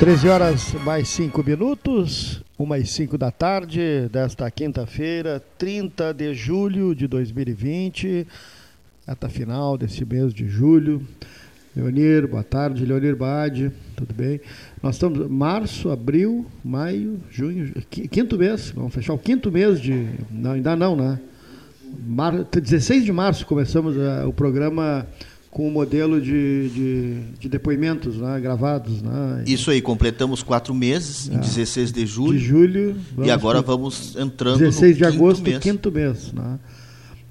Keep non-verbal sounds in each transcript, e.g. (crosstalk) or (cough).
13 horas mais 5 minutos, 1 e 5 da tarde desta quinta-feira, 30 de julho de 2020, reta final desse mês de julho. Leonir, boa tarde. Leonir Bade, tudo bem? Nós estamos março, abril, maio, junho, quinto mês, vamos fechar o quinto mês de. Não, ainda não, né? Mar, 16 de março começamos uh, o programa com o modelo de, de, de depoimentos né, gravados. Né? Isso aí, completamos quatro meses, em 16 ah, de julho. De julho. E agora vamos entrando 16 de agosto, mês. quinto mês. Né?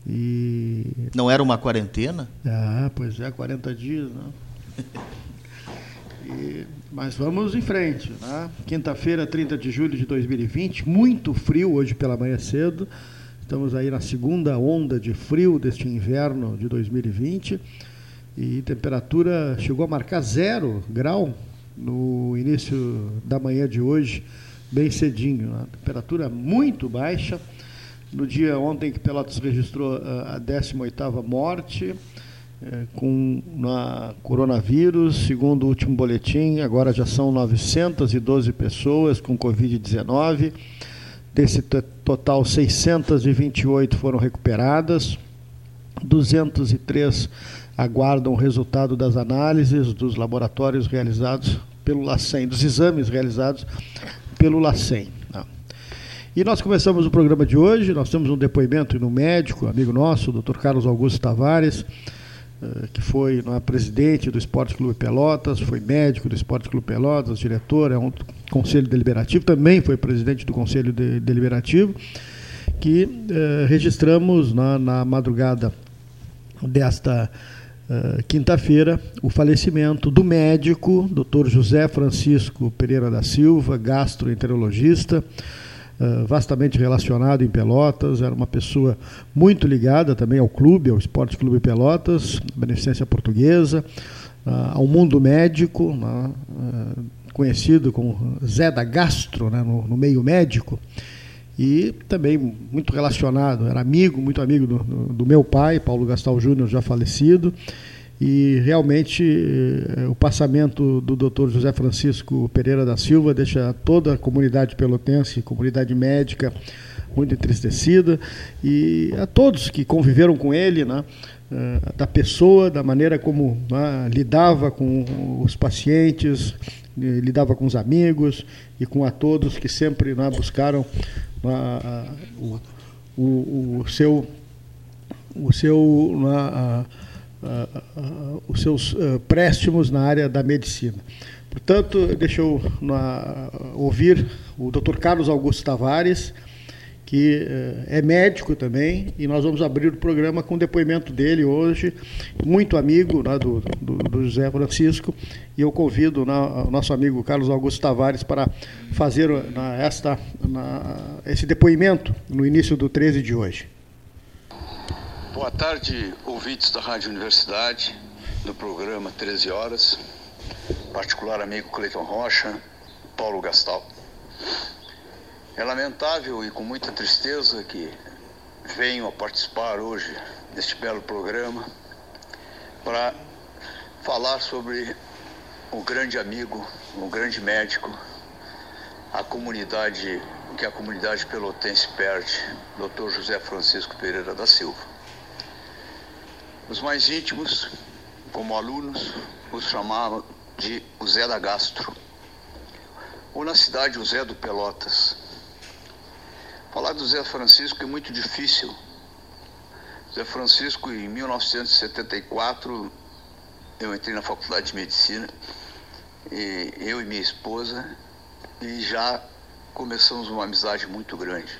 E... Não era uma quarentena? Ah, pois é, 40 dias. Né? (laughs) e, mas vamos em frente. Né? Quinta-feira, 30 de julho de 2020, muito frio hoje pela manhã cedo. Estamos aí na segunda onda de frio deste inverno de 2020 e temperatura chegou a marcar zero grau no início da manhã de hoje, bem cedinho. A temperatura muito baixa. No dia ontem que Pelotas registrou a 18ª morte é, com na coronavírus, segundo o último boletim, agora já são 912 pessoas com Covid-19. Desse total, 628 foram recuperadas, 203 aguardam o resultado das análises dos laboratórios realizados pelo LACEN, dos exames realizados pelo LACEN. Tá? E nós começamos o programa de hoje, nós temos um depoimento no médico, amigo nosso, o Dr. Carlos Augusto Tavares, eh, que foi é, presidente do Esporte Clube Pelotas, foi médico do Esporte Clube Pelotas, diretor, é um conselho deliberativo, também foi presidente do conselho de, deliberativo, que eh, registramos na, na madrugada desta uh, quinta-feira, o falecimento do médico, Dr. José Francisco Pereira da Silva, gastroenterologista, uh, vastamente relacionado em Pelotas, era uma pessoa muito ligada também ao clube, ao Esporte Clube Pelotas, beneficência portuguesa, uh, ao mundo médico, né, conhecido como Zé da Gastro, né, no meio médico e também muito relacionado, era amigo, muito amigo do, do, meu pai, Paulo Gastal Júnior, já falecido, e realmente eh, o passamento do Dr. José Francisco Pereira da Silva deixa toda a comunidade pelotense, comunidade médica, muito entristecida, e a todos que conviveram com ele, né, eh, da pessoa, da maneira como né, lidava com os pacientes, eh, lidava com os amigos e com a todos que sempre né, buscaram a, o, o, o, seu o seu a, a, os seus uh, préstimos na área da medicina. Portanto, deixa eu ouvir o Dr. Carlos Augusto Tavares, que uh, é médico também, e nós vamos abrir o programa com o depoimento dele hoje, muito amigo né, do, do, do, José Francisco, e eu convido né, o nosso amigo Carlos Augusto Tavares para fazer né, esta, esse depoimento no início do 13 de hoje. Boa tarde, ouvintes da Rádio Universidade, do programa 13 Horas, particular amigo Cleiton Rocha, Paulo Gastal. É lamentável e com muita tristeza que venho a participar hoje deste belo programa para falar sobre o grande amigo, o grande médico, a comunidade, que a comunidade pelotense perde, Dr. José Francisco Pereira da Silva. Os mais íntimos, como alunos, os chamavam de o Zé da Gastro, ou na cidade o Zé do Pelotas Falar do Zé Francisco é muito difícil. Zé Francisco, em 1974, eu entrei na Faculdade de Medicina, e eu e minha esposa, e já começamos uma amizade muito grande.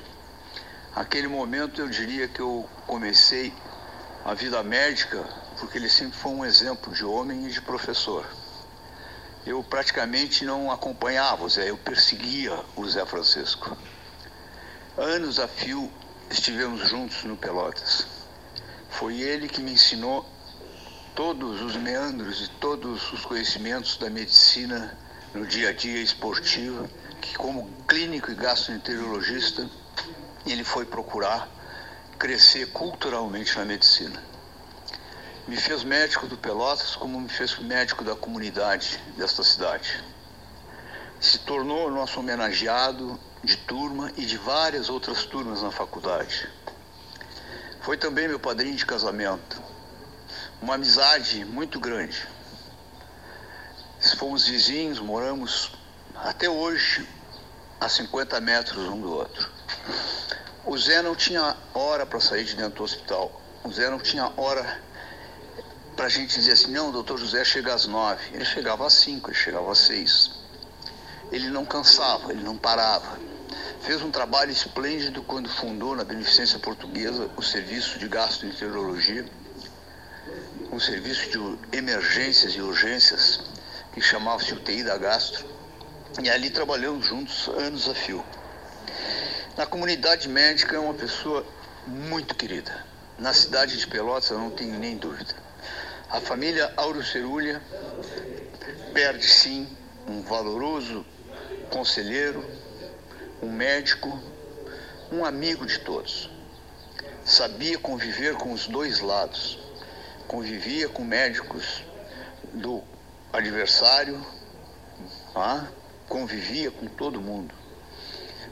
Aquele momento eu diria que eu comecei a vida médica porque ele sempre foi um exemplo de homem e de professor. Eu praticamente não acompanhava o Zé, eu perseguia o Zé Francisco anos a fio estivemos juntos no Pelotas. Foi ele que me ensinou todos os meandros e todos os conhecimentos da medicina no dia a dia esportiva, que como clínico e gastroenterologista, ele foi procurar crescer culturalmente na medicina. Me fez médico do Pelotas como me fez médico da comunidade desta cidade. se tornou nosso homenageado de turma e de várias outras turmas na faculdade. Foi também meu padrinho de casamento. Uma amizade muito grande. Fomos vizinhos, moramos até hoje a 50 metros um do outro. O Zé não tinha hora para sair de dentro do hospital. O Zé não tinha hora para a gente dizer assim, não, doutor José chega às nove. Ele chegava às cinco, ele chegava às seis. Ele não cansava, ele não parava. Fez um trabalho esplêndido quando fundou na Beneficência Portuguesa o serviço de gastroenterologia, um serviço de emergências e urgências que chamava-se UTI da Gastro. E ali trabalhamos juntos anos a fio. Na comunidade médica é uma pessoa muito querida. Na cidade de Pelotas eu não tenho nem dúvida. A família Auro Cerulha perde sim um valoroso conselheiro, um médico, um amigo de todos. Sabia conviver com os dois lados. Convivia com médicos do adversário, ah, convivia com todo mundo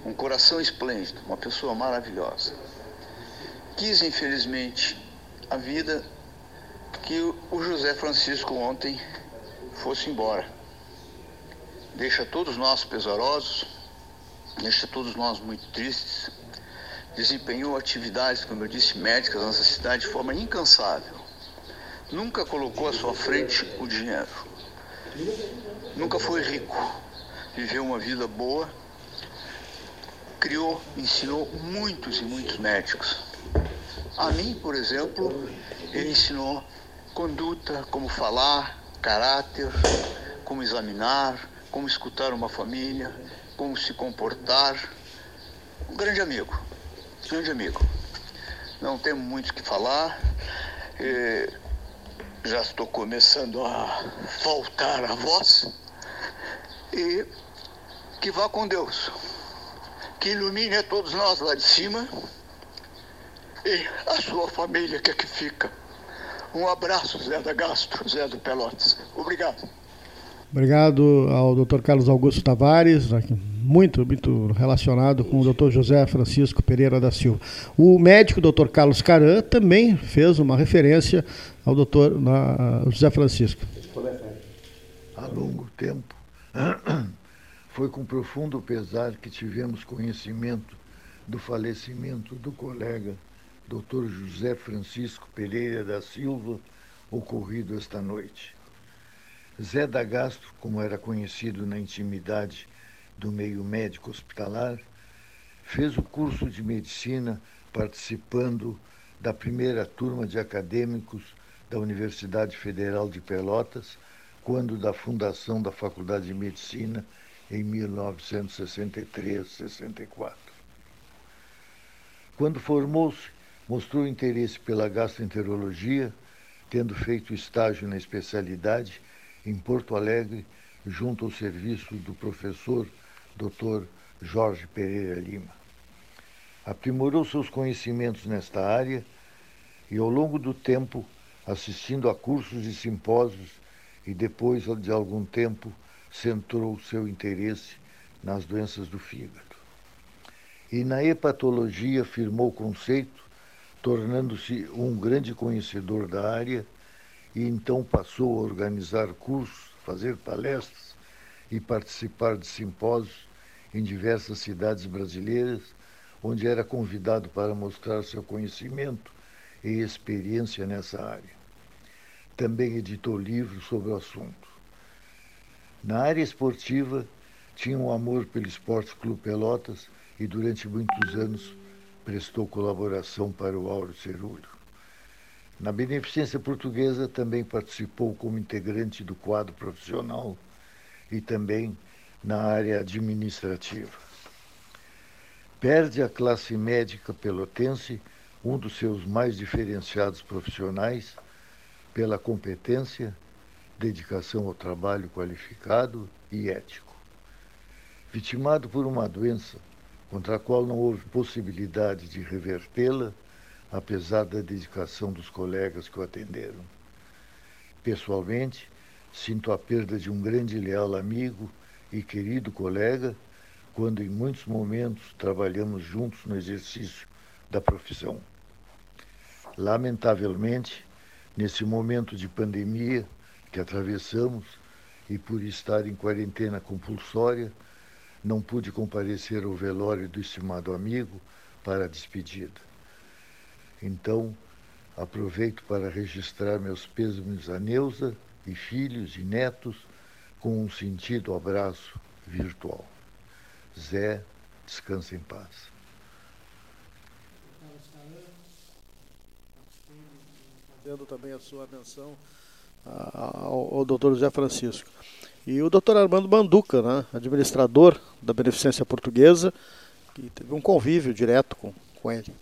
um coração esplêndido, uma pessoa maravilhosa. Quis, infelizmente, a vida que o José Francisco ontem fosse embora. Deixa todos nós pesarosos, deixa todos nós muito tristes. Desempenhou atividades, como eu disse, médicas nessa cidade de forma incansável. Nunca colocou à sua frente o dinheiro. Nunca foi rico. Viveu uma vida boa criou, ensinou muitos e muitos médicos. A mim, por exemplo, ele ensinou conduta, como falar, caráter, como examinar, como escutar uma família, como se comportar. Um grande amigo, grande amigo. Não temos muito o que falar. já estou começando a faltar a voz. E que vá com Deus que ilumine a todos nós lá de cima e a sua família que aqui fica. Um abraço, Zé da Gastro, Zé do Pelotas. Obrigado. Obrigado ao Dr. Carlos Augusto Tavares, muito, muito relacionado com o Dr. José Francisco Pereira da Silva. O médico Dr. Carlos Caran também fez uma referência ao Dr. José Francisco. Há longo tempo (clears throat) Foi com profundo pesar que tivemos conhecimento do falecimento do colega Dr. José Francisco Pereira da Silva, ocorrido esta noite. Zé da Gastro, como era conhecido na intimidade do meio médico hospitalar, fez o curso de medicina participando da primeira turma de acadêmicos da Universidade Federal de Pelotas, quando da fundação da Faculdade de Medicina em 1963-64. Quando formou-se, mostrou interesse pela gastroenterologia, tendo feito estágio na especialidade em Porto Alegre, junto ao serviço do professor Dr. Jorge Pereira Lima. Aprimorou seus conhecimentos nesta área e, ao longo do tempo, assistindo a cursos e simpósios e depois de algum tempo centrou seu interesse nas doenças do fígado. E na hepatologia firmou conceito, tornando-se um grande conhecedor da área, e então passou a organizar cursos, fazer palestras e participar de simpósios em diversas cidades brasileiras, onde era convidado para mostrar seu conhecimento e experiência nessa área. Também editou livros sobre o assunto. Na área esportiva, tinha um amor pelo Esporte Clube Pelotas e durante muitos anos prestou colaboração para o Auro Cerulho. Na Beneficência Portuguesa também participou como integrante do quadro profissional e também na área administrativa. Perde a classe médica pelotense um dos seus mais diferenciados profissionais pela competência dedicação ao trabalho qualificado e ético. Vitimado por uma doença contra a qual não houve possibilidade de revertê-la, apesar da dedicação dos colegas que o atenderam. Pessoalmente, sinto a perda de um grande leal amigo e querido colega, quando em muitos momentos trabalhamos juntos no exercício da profissão. Lamentavelmente, nesse momento de pandemia que atravessamos e por estar em quarentena compulsória, não pude comparecer ao velório do estimado amigo para a despedida. Então, aproveito para registrar meus pêsames a Neuza e filhos e netos com um sentido abraço virtual. Zé, descansa em paz. Fazendo também a sua menção ao, doutor José Francisco. E o doutor Armando Manduca, né, administrador da Beneficência Portuguesa, que teve um convívio direto com, com ele.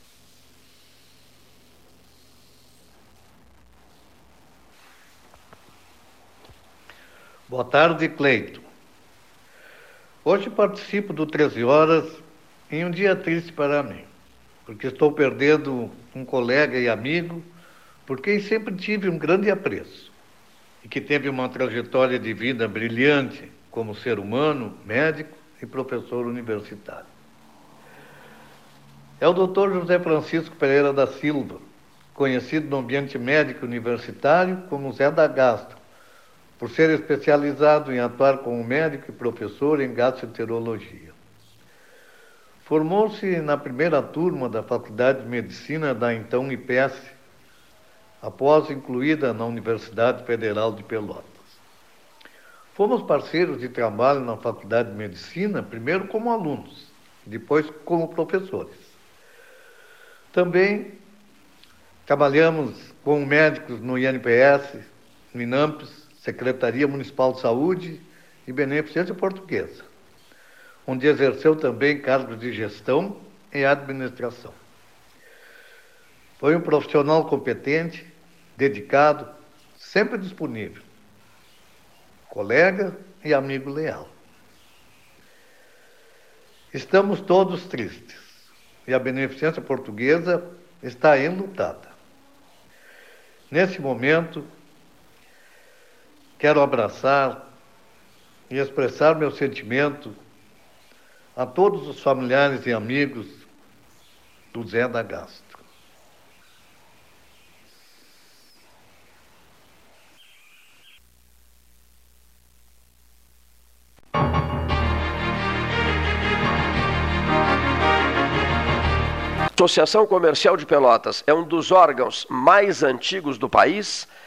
Boa tarde, Cleito. Hoje participo do 13 Horas em um dia triste para mim, porque estou perdendo um colega e amigo por quem sempre tive um grande apreço e que teve uma trajetória de vida brilhante como ser humano, médico e professor universitário. É o Dr. José Francisco Pereira da Silva, conhecido no ambiente médico universitário como Zé da Gastro, por ser especializado em atuar como médico e professor em gastroenterologia. Formou-se na primeira turma da Faculdade de Medicina da então IPS, após incluída na Universidade Federal de Pelotas. Fomos parceiros de trabalho na Faculdade de Medicina, primeiro como alunos, depois como professores. Também trabalhamos com médicos no INPS, no INAMPS, Secretaria Municipal de Saúde e Beneficência Portuguesa, onde exerceu também cargos de gestão e administração. Foi um profissional competente, dedicado, sempre disponível, colega e amigo leal. Estamos todos tristes e a beneficência portuguesa está enlutada. Nesse momento, Quero abraçar e expressar meu sentimento a todos os familiares e amigos do Zé da Gastro. Associação Comercial de Pelotas é um dos órgãos mais antigos do país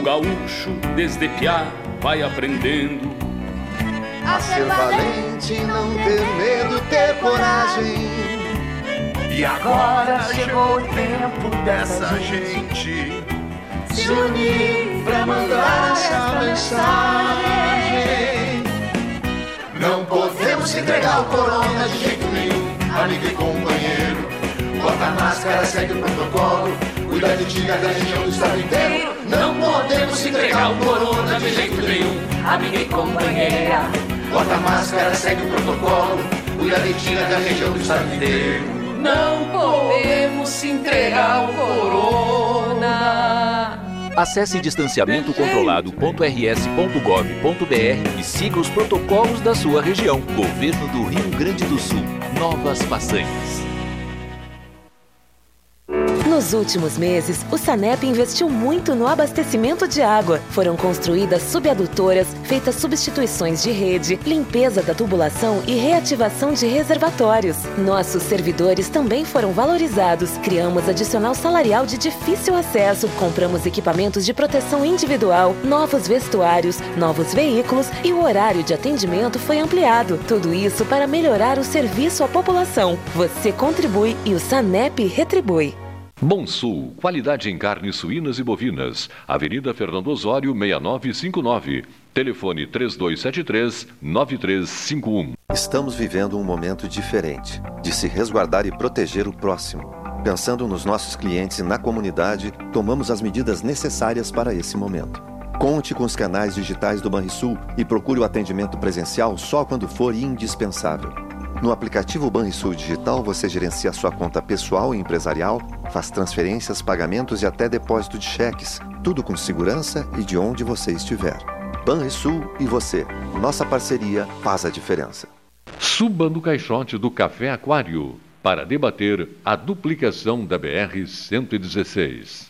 O gaúcho, desde piá, vai aprendendo a ser valente, não ter medo, ter coragem. E agora chegou o tempo dessa gente se unir pra mandar essa mensagem. Não podemos entregar o corona de jeito nenhum, amigo e companheiro. Bota a máscara, segue o protocolo, cuida de ti da região do estado inteiro. Não podemos entregar o corona de jeito nenhum, amiga e companheira. Bota a máscara, segue o protocolo, cuida de ti da região do estado inteiro. Não podemos entregar o corona. Acesse distanciamentocontrolado.rs.gov.br e siga os protocolos da sua região. Governo do Rio Grande do Sul. Novas façanhas. Nos últimos meses, o Sanep investiu muito no abastecimento de água. Foram construídas subadutoras, feitas substituições de rede, limpeza da tubulação e reativação de reservatórios. Nossos servidores também foram valorizados. Criamos adicional salarial de difícil acesso, compramos equipamentos de proteção individual, novos vestuários, novos veículos e o horário de atendimento foi ampliado. Tudo isso para melhorar o serviço à população. Você contribui e o Sanep retribui. Bom Sul, qualidade em carnes suínas e bovinas. Avenida Fernando Osório, 6959. Telefone 3273-9351. Estamos vivendo um momento diferente de se resguardar e proteger o próximo. Pensando nos nossos clientes e na comunidade, tomamos as medidas necessárias para esse momento. Conte com os canais digitais do Banrisul e procure o atendimento presencial só quando for indispensável. No aplicativo Banrisul Digital, você gerencia sua conta pessoal e empresarial, faz transferências, pagamentos e até depósito de cheques, tudo com segurança e de onde você estiver. Banrisul e você. Nossa parceria faz a diferença. Suba no caixote do Café Aquário para debater a duplicação da BR-116.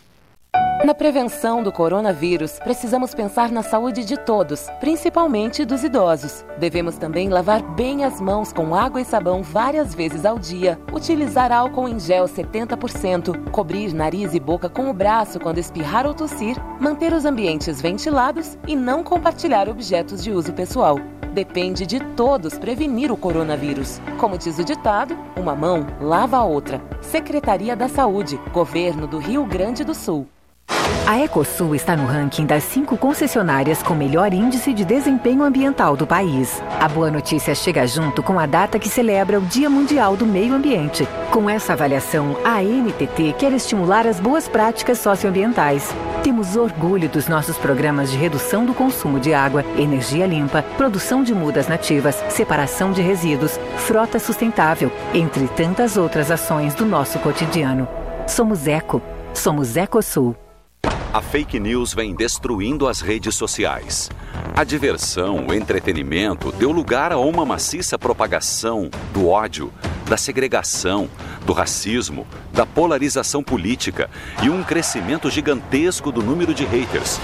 Na prevenção do coronavírus, precisamos pensar na saúde de todos, principalmente dos idosos. Devemos também lavar bem as mãos com água e sabão várias vezes ao dia, utilizar álcool em gel 70%, cobrir nariz e boca com o braço quando espirrar ou tossir, manter os ambientes ventilados e não compartilhar objetos de uso pessoal. Depende de todos prevenir o coronavírus. Como diz o ditado, uma mão lava a outra. Secretaria da Saúde, Governo do Rio Grande do Sul. A Ecosul está no ranking das cinco concessionárias com melhor índice de desempenho ambiental do país. A boa notícia chega junto com a data que celebra o Dia Mundial do Meio Ambiente. Com essa avaliação, a NTT quer estimular as boas práticas socioambientais. Temos orgulho dos nossos programas de redução do consumo de água, energia limpa, produção de mudas nativas, separação de resíduos, frota sustentável, entre tantas outras ações do nosso cotidiano. Somos Eco. Somos Ecosul. A fake news vem destruindo as redes sociais. A diversão, o entretenimento deu lugar a uma maciça propagação do ódio, da segregação, do racismo, da polarização política e um crescimento gigantesco do número de haters.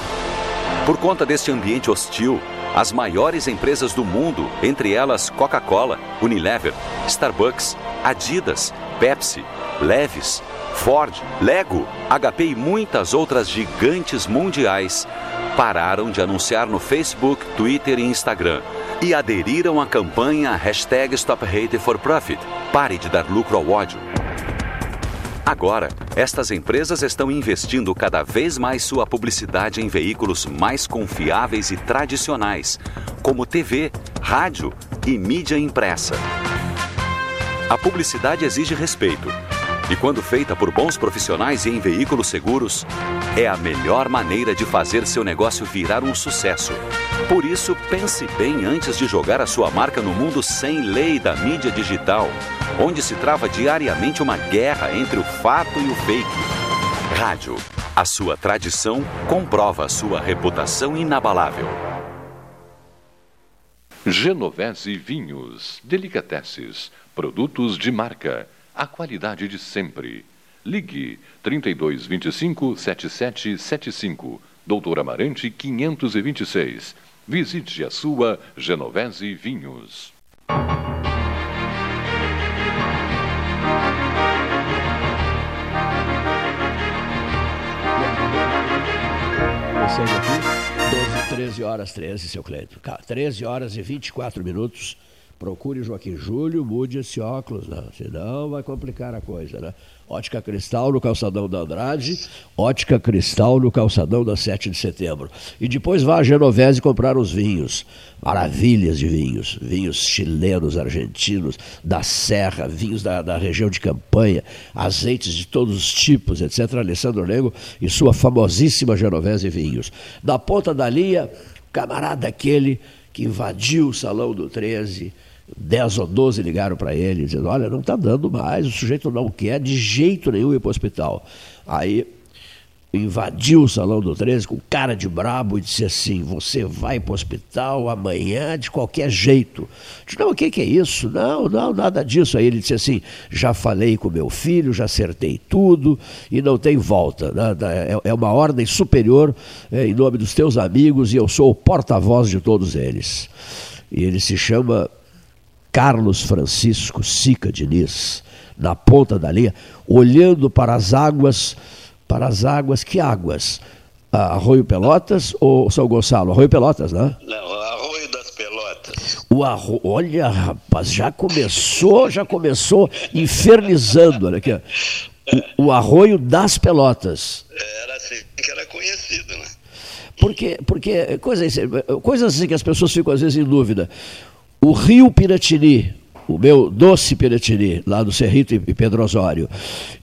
Por conta deste ambiente hostil, as maiores empresas do mundo, entre elas Coca-Cola, Unilever, Starbucks, Adidas, Pepsi, Levis, Ford, Lego, HP e muitas outras gigantes mundiais pararam de anunciar no Facebook, Twitter e Instagram e aderiram à campanha hashtag Stop Hate for Profit. Pare de dar lucro ao ódio. Agora, estas empresas estão investindo cada vez mais sua publicidade em veículos mais confiáveis e tradicionais, como TV, rádio e mídia impressa. A publicidade exige respeito e quando feita por bons profissionais e em veículos seguros, é a melhor maneira de fazer seu negócio virar um sucesso. Por isso, pense bem antes de jogar a sua marca no mundo sem lei da mídia digital, onde se trava diariamente uma guerra entre o fato e o fake. Rádio. A sua tradição comprova a sua reputação inabalável. Genovese Vinhos, Delicateces, produtos de marca a qualidade de sempre. Ligue 3225 7775, Doutor Amarante 526. Visite a sua Genovese Vinhos. Começando aqui, 12, 13 horas 13, seu Cleito. 13 horas e 24 minutos procure Joaquim Júlio, mude esse óculos, né? senão vai complicar a coisa. Né? Ótica Cristal no calçadão da Andrade, Ótica Cristal no calçadão da 7 de setembro. E depois vá a Genovese comprar os vinhos. Maravilhas de vinhos. Vinhos chilenos, argentinos, da Serra, vinhos da, da região de campanha, azeites de todos os tipos, etc. Alessandro Nego e sua famosíssima Genovese Vinhos. Da ponta da linha, camarada aquele que invadiu o salão do 13 10 ou 12 ligaram para ele, dizendo: Olha, não está dando mais, o sujeito não quer de jeito nenhum ir para o hospital. Aí invadiu o salão do 13 com cara de brabo e disse assim: Você vai para o hospital amanhã de qualquer jeito. Disse, não, o que, que é isso? Não, não, nada disso. Aí ele disse assim: Já falei com meu filho, já acertei tudo e não tem volta. É, é uma ordem superior é, em nome dos teus amigos e eu sou o porta-voz de todos eles. E ele se chama Carlos Francisco Sica Diniz, na ponta da linha, olhando para as águas, para as águas, que águas? Arroio Pelotas ou São Gonçalo? Arroio Pelotas, né? Não, Arroio das Pelotas. O arro... Olha, rapaz, já começou, já começou infernizando, olha aqui. O, o Arroio das Pelotas. Era assim que era conhecido, né? Porque, porque coisas, coisas assim que as pessoas ficam às vezes em dúvida. O Rio Piratini, o meu doce Piratini, lá do Cerrito e Pedro Osório.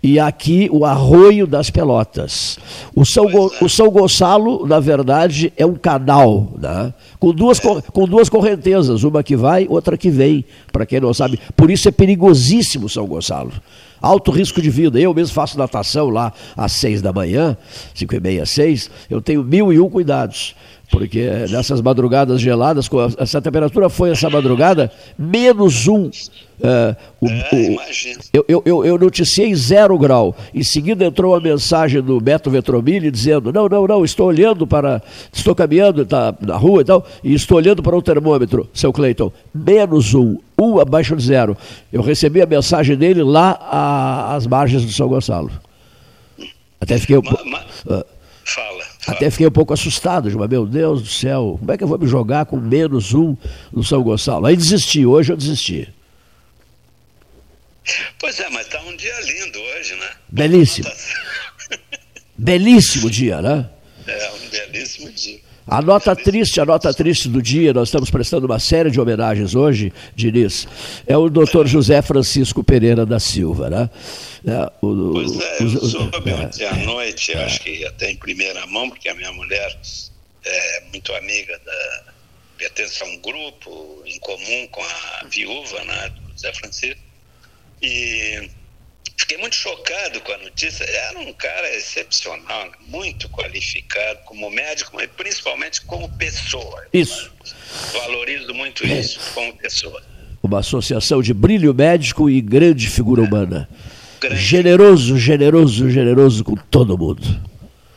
E aqui o Arroio das Pelotas. O São, Go, é. o São Gonçalo, na verdade, é um canal, né? com, duas, é. com duas correntezas, uma que vai, outra que vem, para quem não sabe. Por isso é perigosíssimo São Gonçalo alto risco de vida. Eu mesmo faço natação lá às seis da manhã, cinco e meia, seis, eu tenho mil e um cuidados. Porque nessas madrugadas geladas, essa temperatura foi essa madrugada, menos um. Uh, o, é, o, eu, eu, eu noticiei zero grau. Em seguida entrou a mensagem do Beto Vetromilli dizendo: Não, não, não, estou olhando para. Estou caminhando tá, na rua e tal, e estou olhando para o termômetro, seu Cleiton. Menos um, um abaixo de zero. Eu recebi a mensagem dele lá às margens do São Gonçalo. Até fiquei. Uh. Até fiquei um pouco assustado, mas meu Deus do céu, como é que eu vou me jogar com menos um no São Gonçalo? Aí desisti, hoje eu desisti. Pois é, mas está um dia lindo hoje, né? Belíssimo. (laughs) Belíssimo dia, né? É, um belíssimo dia. A nota triste, a nota triste do dia, nós estamos prestando uma série de homenagens hoje, Diniz, é o doutor José Francisco Pereira da Silva, né? É, o, pois é, eu soube é, ontem à noite, é, acho que até em primeira mão, porque a minha mulher é muito amiga da. pertence a um grupo em comum com a viúva, né, do José Francisco, e Fiquei muito chocado com a notícia. Era um cara excepcional, muito qualificado como médico, mas principalmente como pessoa. Isso. Valorizo muito isso como pessoa. Uma associação de brilho médico e grande figura é. humana. Grande. Generoso, generoso, generoso com todo mundo.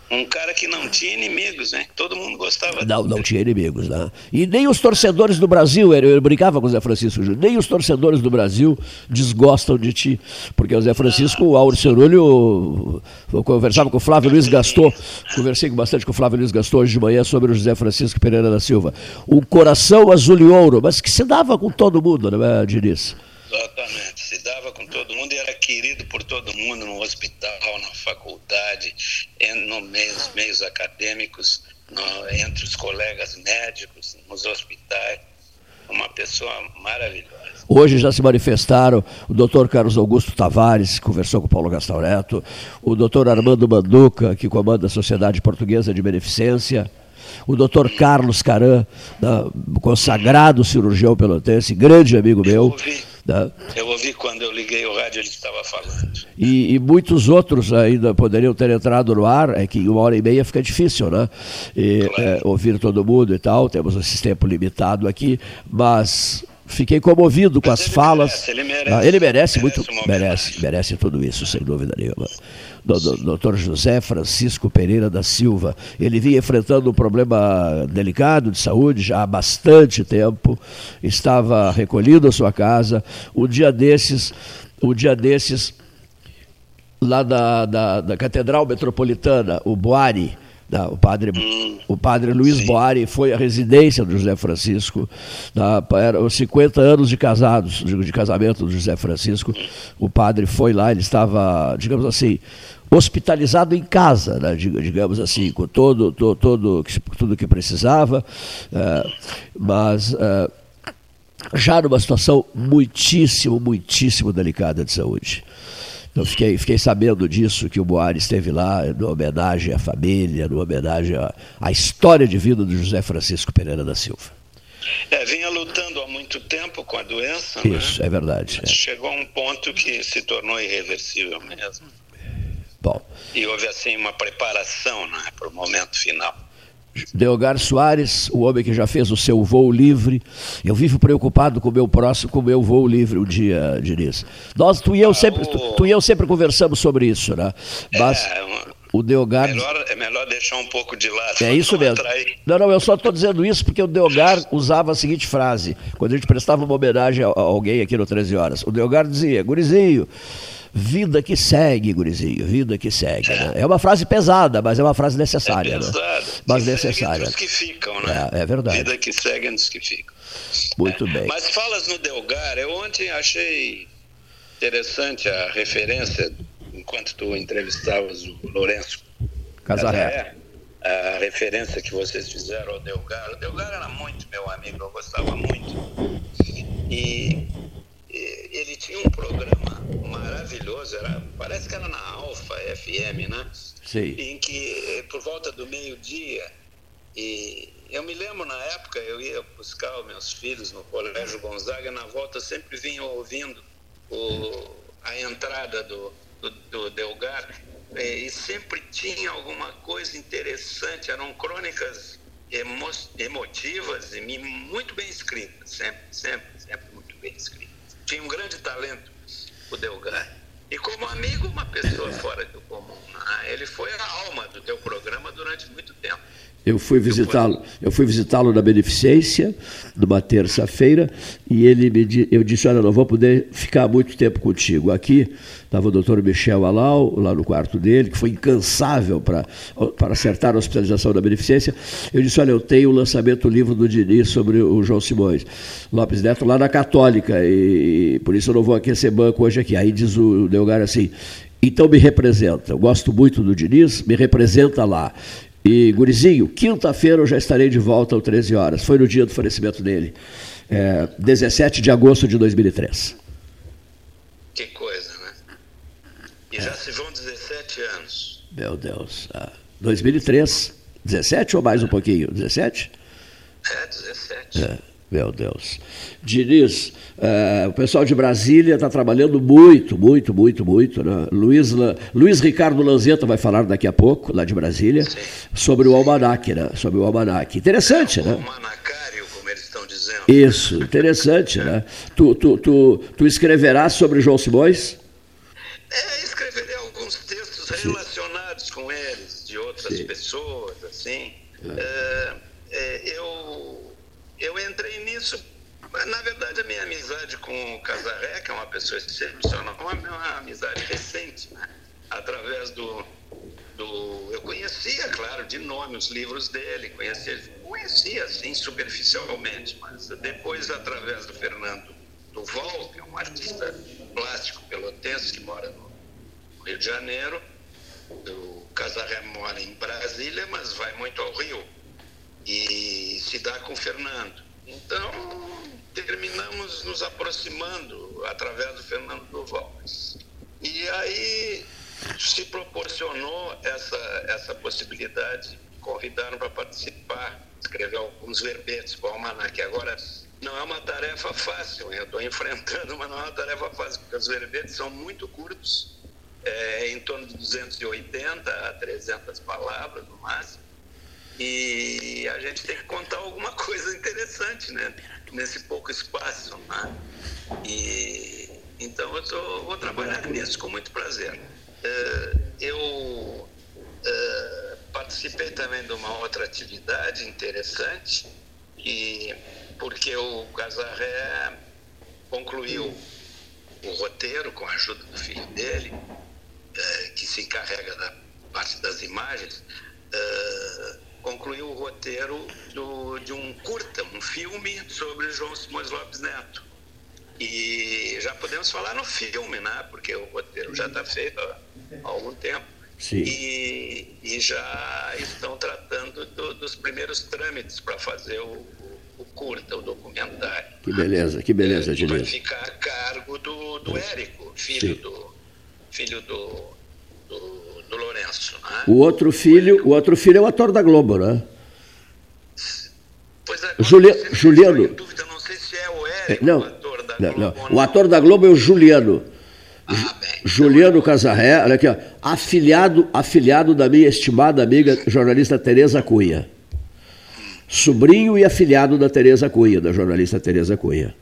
Um cara que não tinha inimigos, né? Todo mundo gostava Não, não tinha inimigos, né? E nem os torcedores do Brasil, eu brincava com o Zé Francisco Júnior, nem os torcedores do Brasil desgostam de ti. Porque o Zé Francisco, o Auro Cerulho, eu conversava com o Flávio Luiz Gastou, conversei bastante com o Flávio Luiz Gastou hoje de manhã sobre o José Francisco Pereira da Silva. Um coração azul e ouro, mas que se dava com todo mundo, não é, Diniz? Exatamente, se dava com todo mundo e era querido por todo mundo no hospital, na faculdade, no meios, meios acadêmicos, no, entre os colegas médicos, nos hospitais. Uma pessoa maravilhosa. Hoje já se manifestaram o doutor Carlos Augusto Tavares, que conversou com o Paulo Gastão Neto, o doutor Armando Manduca, que comanda a Sociedade Portuguesa de Beneficência, o doutor Carlos Caran, consagrado cirurgião pelotense, grande amigo meu. Eu ouvi, né? eu ouvi quando eu liguei o rádio, ele estava falando. E, e, muitos outros ainda poderiam ter entrado no ar, é que uma hora e meia fica difícil, né? E, claro. é, ouvir todo mundo e tal, temos esse tempo limitado aqui, mas fiquei comovido com Mas as falas. Merece, ele merece, ah, ele merece, merece muito, merece, merece tudo isso, sem dúvida nenhuma Dr. José Francisco Pereira da Silva. Ele vinha enfrentando um problema delicado de saúde já há bastante tempo, estava recolhido à sua casa. Um dia desses, um dia desses, lá da, da, da Catedral Metropolitana, o Boari, não, o, padre, hum, o padre Luiz sim. Boari foi à residência do José Francisco, na, eram 50 anos de casados, de, de casamento do José Francisco. O padre foi lá, ele estava, digamos assim, hospitalizado em casa, né, digamos assim, com todo, todo, todo tudo que precisava, uh, mas uh, já numa situação muitíssimo, muitíssimo delicada de saúde. Então fiquei, fiquei sabendo disso, que o Boari esteve lá, numa homenagem à família, numa homenagem à, à história de vida do José Francisco Pereira da Silva. É, vinha lutando há muito tempo com a doença. Isso, né? é verdade. É. Chegou a um ponto que se tornou irreversível mesmo. Bom. E houve assim uma preparação né, para o momento final. Deogar Soares, o homem que já fez o seu voo livre. Eu vivo preocupado com o meu próximo, com o meu voo livre um dia, Diniz. Nós, tu e eu, ah, sempre, o... tu, tu, e eu sempre conversamos sobre isso, né? Mas é, o Deogar. Melhor, é melhor deixar um pouco de lado. É isso mesmo. Atrair. Não, não, eu só estou dizendo isso porque o Deogar usava a seguinte frase, quando a gente prestava uma homenagem a alguém aqui no 13 Horas. O Deogar dizia: Gurizinho. Vida que segue, gurizinho, vida que segue. É, né? é uma frase pesada, mas é uma frase necessária. É pesada. Né? Mas que necessária. Entre os que ficam, né? É, é verdade. Vida que segue entre os que ficam. Muito é. bem. Mas falas no Delgar, eu ontem achei interessante a referência enquanto tu entrevistavas o Lourenço Casaré, a referência que vocês fizeram ao Delgar. O Delgar era muito meu amigo, eu gostava muito. E, e ele tinha um programa maravilhoso, era, parece que era na Alfa FM, né? Sim. Em que, por volta do meio-dia, e eu me lembro na época, eu ia buscar os meus filhos no Colégio Gonzaga, e na volta eu sempre vinha ouvindo o, a entrada do, do, do Delgar, e, e sempre tinha alguma coisa interessante, eram crônicas emo, emotivas e muito bem escritas, sempre, sempre, sempre muito bem escritas. Tinha um grande talento, o Delgar. E como amigo, uma pessoa fora do comum. Né? Ele foi a alma do teu programa durante muito tempo. Eu fui visitá-lo, eu fui visitá-lo na beneficência, numa terça-feira, e ele me eu disse, olha, não vou poder ficar muito tempo contigo. Aqui estava o doutor Michel Alau, lá no quarto dele, que foi incansável para acertar a hospitalização da beneficência. Eu disse, olha, eu tenho o lançamento do livro do Diniz sobre o João Simões Lopes Neto lá na Católica, e, e por isso eu não vou aquecer banco hoje aqui. Aí diz o Delgar assim, então me representa. Eu gosto muito do Diniz, me representa lá. E, Gurizinho, quinta-feira eu já estarei de volta às 13 horas. Foi no dia do falecimento dele, é, 17 de agosto de 2003. Que coisa, né? E é. já se vão 17 anos. Meu Deus. Ah, 2003. 17 ou mais um pouquinho? 17? É, 17. É. Meu Deus. Diniz, uh, o pessoal de Brasília está trabalhando muito, muito, muito, muito. Né? Luiz, Luiz Ricardo Lanzetta vai falar daqui a pouco, lá de Brasília, Sim. sobre o almanac, né? Sobre o almanac. Interessante, né? Almanacário, como eles estão dizendo. Isso, interessante, né? Tu, tu, tu, tu escreverás sobre João Simões? É, escreverei alguns textos Sim. relacionados com eles, de outras Sim. pessoas, assim. É. Uh, eu eu entrei nisso. Na verdade, a minha amizade com o Casaré, que é uma pessoa excepcional, é uma amizade recente, né? através do, do. Eu conhecia, claro, de nome os livros dele, conhecia, conhecia assim superficialmente, mas depois, através do Fernando Duval, que é um artista plástico pelotense que mora no Rio de Janeiro, o Casaré mora em Brasília, mas vai muito ao Rio e se dá com o Fernando. Então, terminamos nos aproximando através do Fernando Duval. E aí se proporcionou essa, essa possibilidade, convidaram para participar, escrever alguns verbetes para o Almanac. Agora, não é uma tarefa fácil, eu estou enfrentando, mas não é uma tarefa fácil, porque os verbetes são muito curtos, é, em torno de 280 a 300 palavras no máximo e a gente tem que contar alguma coisa interessante, né? Nesse pouco espaço, né? E então eu tô, vou trabalhar nisso com muito prazer. Uh, eu uh, participei também de uma outra atividade interessante, e porque o Casarré concluiu o roteiro com a ajuda do filho dele, uh, que se encarrega da parte das imagens. Uh, concluiu o roteiro do, de um curta, um filme sobre João Simões Lopes Neto. E já podemos falar no filme, né? Porque o roteiro já está feito há, algum tempo. Sim. E, e já estão tratando do, dos primeiros trâmites para fazer o, o, curta, o documentário. Que beleza, que beleza, Edilson. Vai ficar a cargo do, do Érico, filho Sim. do, filho do, do do Lourenço. Né? O outro filho, o outro filho é o ator da Globo, né? Pois é, Julia, Juliano. Dúvida, não sei se é o Érico, não, o ator da não, Globo. Não. O ator da Globo é o Juliano. Ah, bem, Juliano Casarré, olha aqui, ó, afiliado, afiliado da minha estimada amiga jornalista Tereza Cunha. Sobrinho e afiliado da Tereza Cunha, da jornalista Tereza Cunha.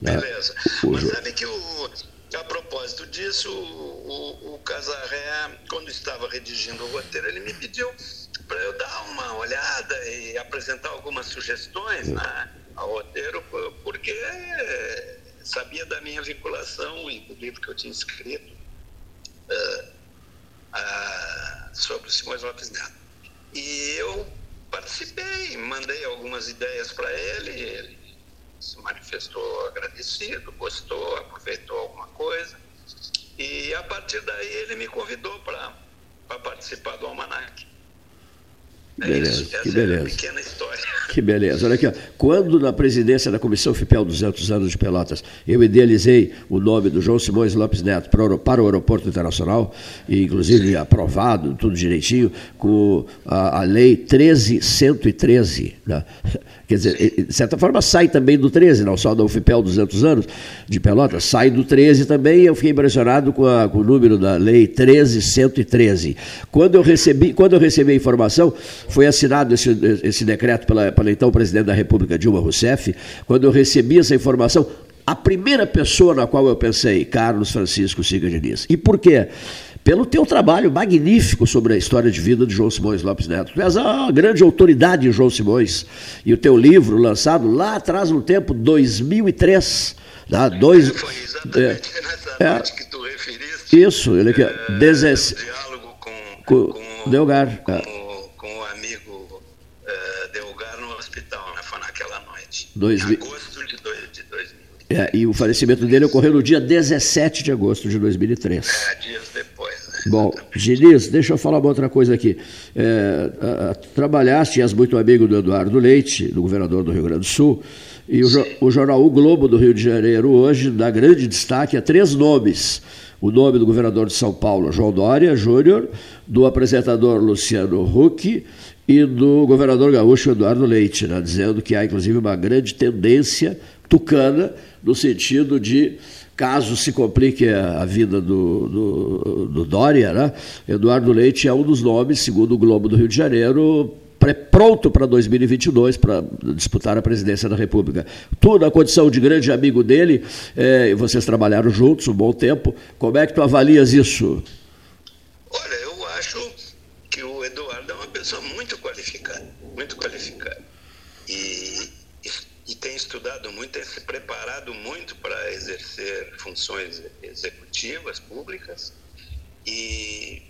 Né? Beleza. Mas sabe que o, a propósito disso, redigindo o roteiro, ele me pediu para eu dar uma olhada e apresentar algumas sugestões né, ao roteiro, porque sabia da minha vinculação e do livro que eu tinha escrito uh, uh, sobre o Simões Lopes Neto. E eu participei, mandei algumas ideias para ele, ele se manifestou agradecido, gostou, aproveitou alguma coisa. E a partir daí ele me convidou para participar do Almanac. É beleza, isso, que beleza. É que beleza. Olha aqui, ó. quando na presidência da Comissão FIPEL 200 anos de Pelotas, eu idealizei o nome do João Simões Lopes Neto para, o Aeroporto Internacional, e inclusive aprovado, tudo direitinho, com a, a Lei 13113, né? Quer dizer, de certa forma sai também do 13, não só da UFPEL 200 anos de Pelotas, sai do 13 também. Eu fiquei impressionado com, a, com o número da lei 13113. Quando eu recebi, quando eu recebi a informação, foi assinado esse, esse decreto pela, pela então presidente da República, Dilma Rousseff. Quando eu recebi essa informação, a primeira pessoa na qual eu pensei, Carlos Francisco Siga Diniz. E por quê? pelo teu trabalho magnífico sobre a história de vida de João Simões Lopes Neto. Tu és a grande autoridade em João Simões. E o teu livro, lançado lá atrás no tempo, 2003. Tá? Dois, Foi exatamente é, nessa é, que tu referiste. Isso, ele aqui, é, 16, diálogo com, com, com Delgar. Com, é. Dois, em agosto de, dois, de 2000. É, e o falecimento dele ocorreu no dia 17 de agosto de 2003. É, dias depois. Bom, Giliz, deixa eu falar uma outra coisa aqui. É, a, a, trabalhaste, és muito amigo do Eduardo Leite, do governador do Rio Grande do Sul, e o, o, jornal O Globo do Rio de Janeiro hoje dá grande destaque a três nomes. O nome do governador de São Paulo, João Dória Júnior, do apresentador Luciano Huck e do governador gaúcho Eduardo Leite, né, dizendo que há inclusive uma grande tendência tucana no sentido de caso se complique a vida do, do, do Dória, né? Eduardo Leite é um dos nomes, segundo o Globo do Rio de Janeiro, pronto para 2022 para disputar a presidência da República. Tu, na condição de grande amigo dele, é, vocês trabalharam juntos um bom tempo, como é que tu avalias isso? Olha, eu acho que o Eduardo é uma pessoa muito qualificada, muito qualificada. E e tem estudado muito, tem se preparado muito para exercer funções executivas públicas e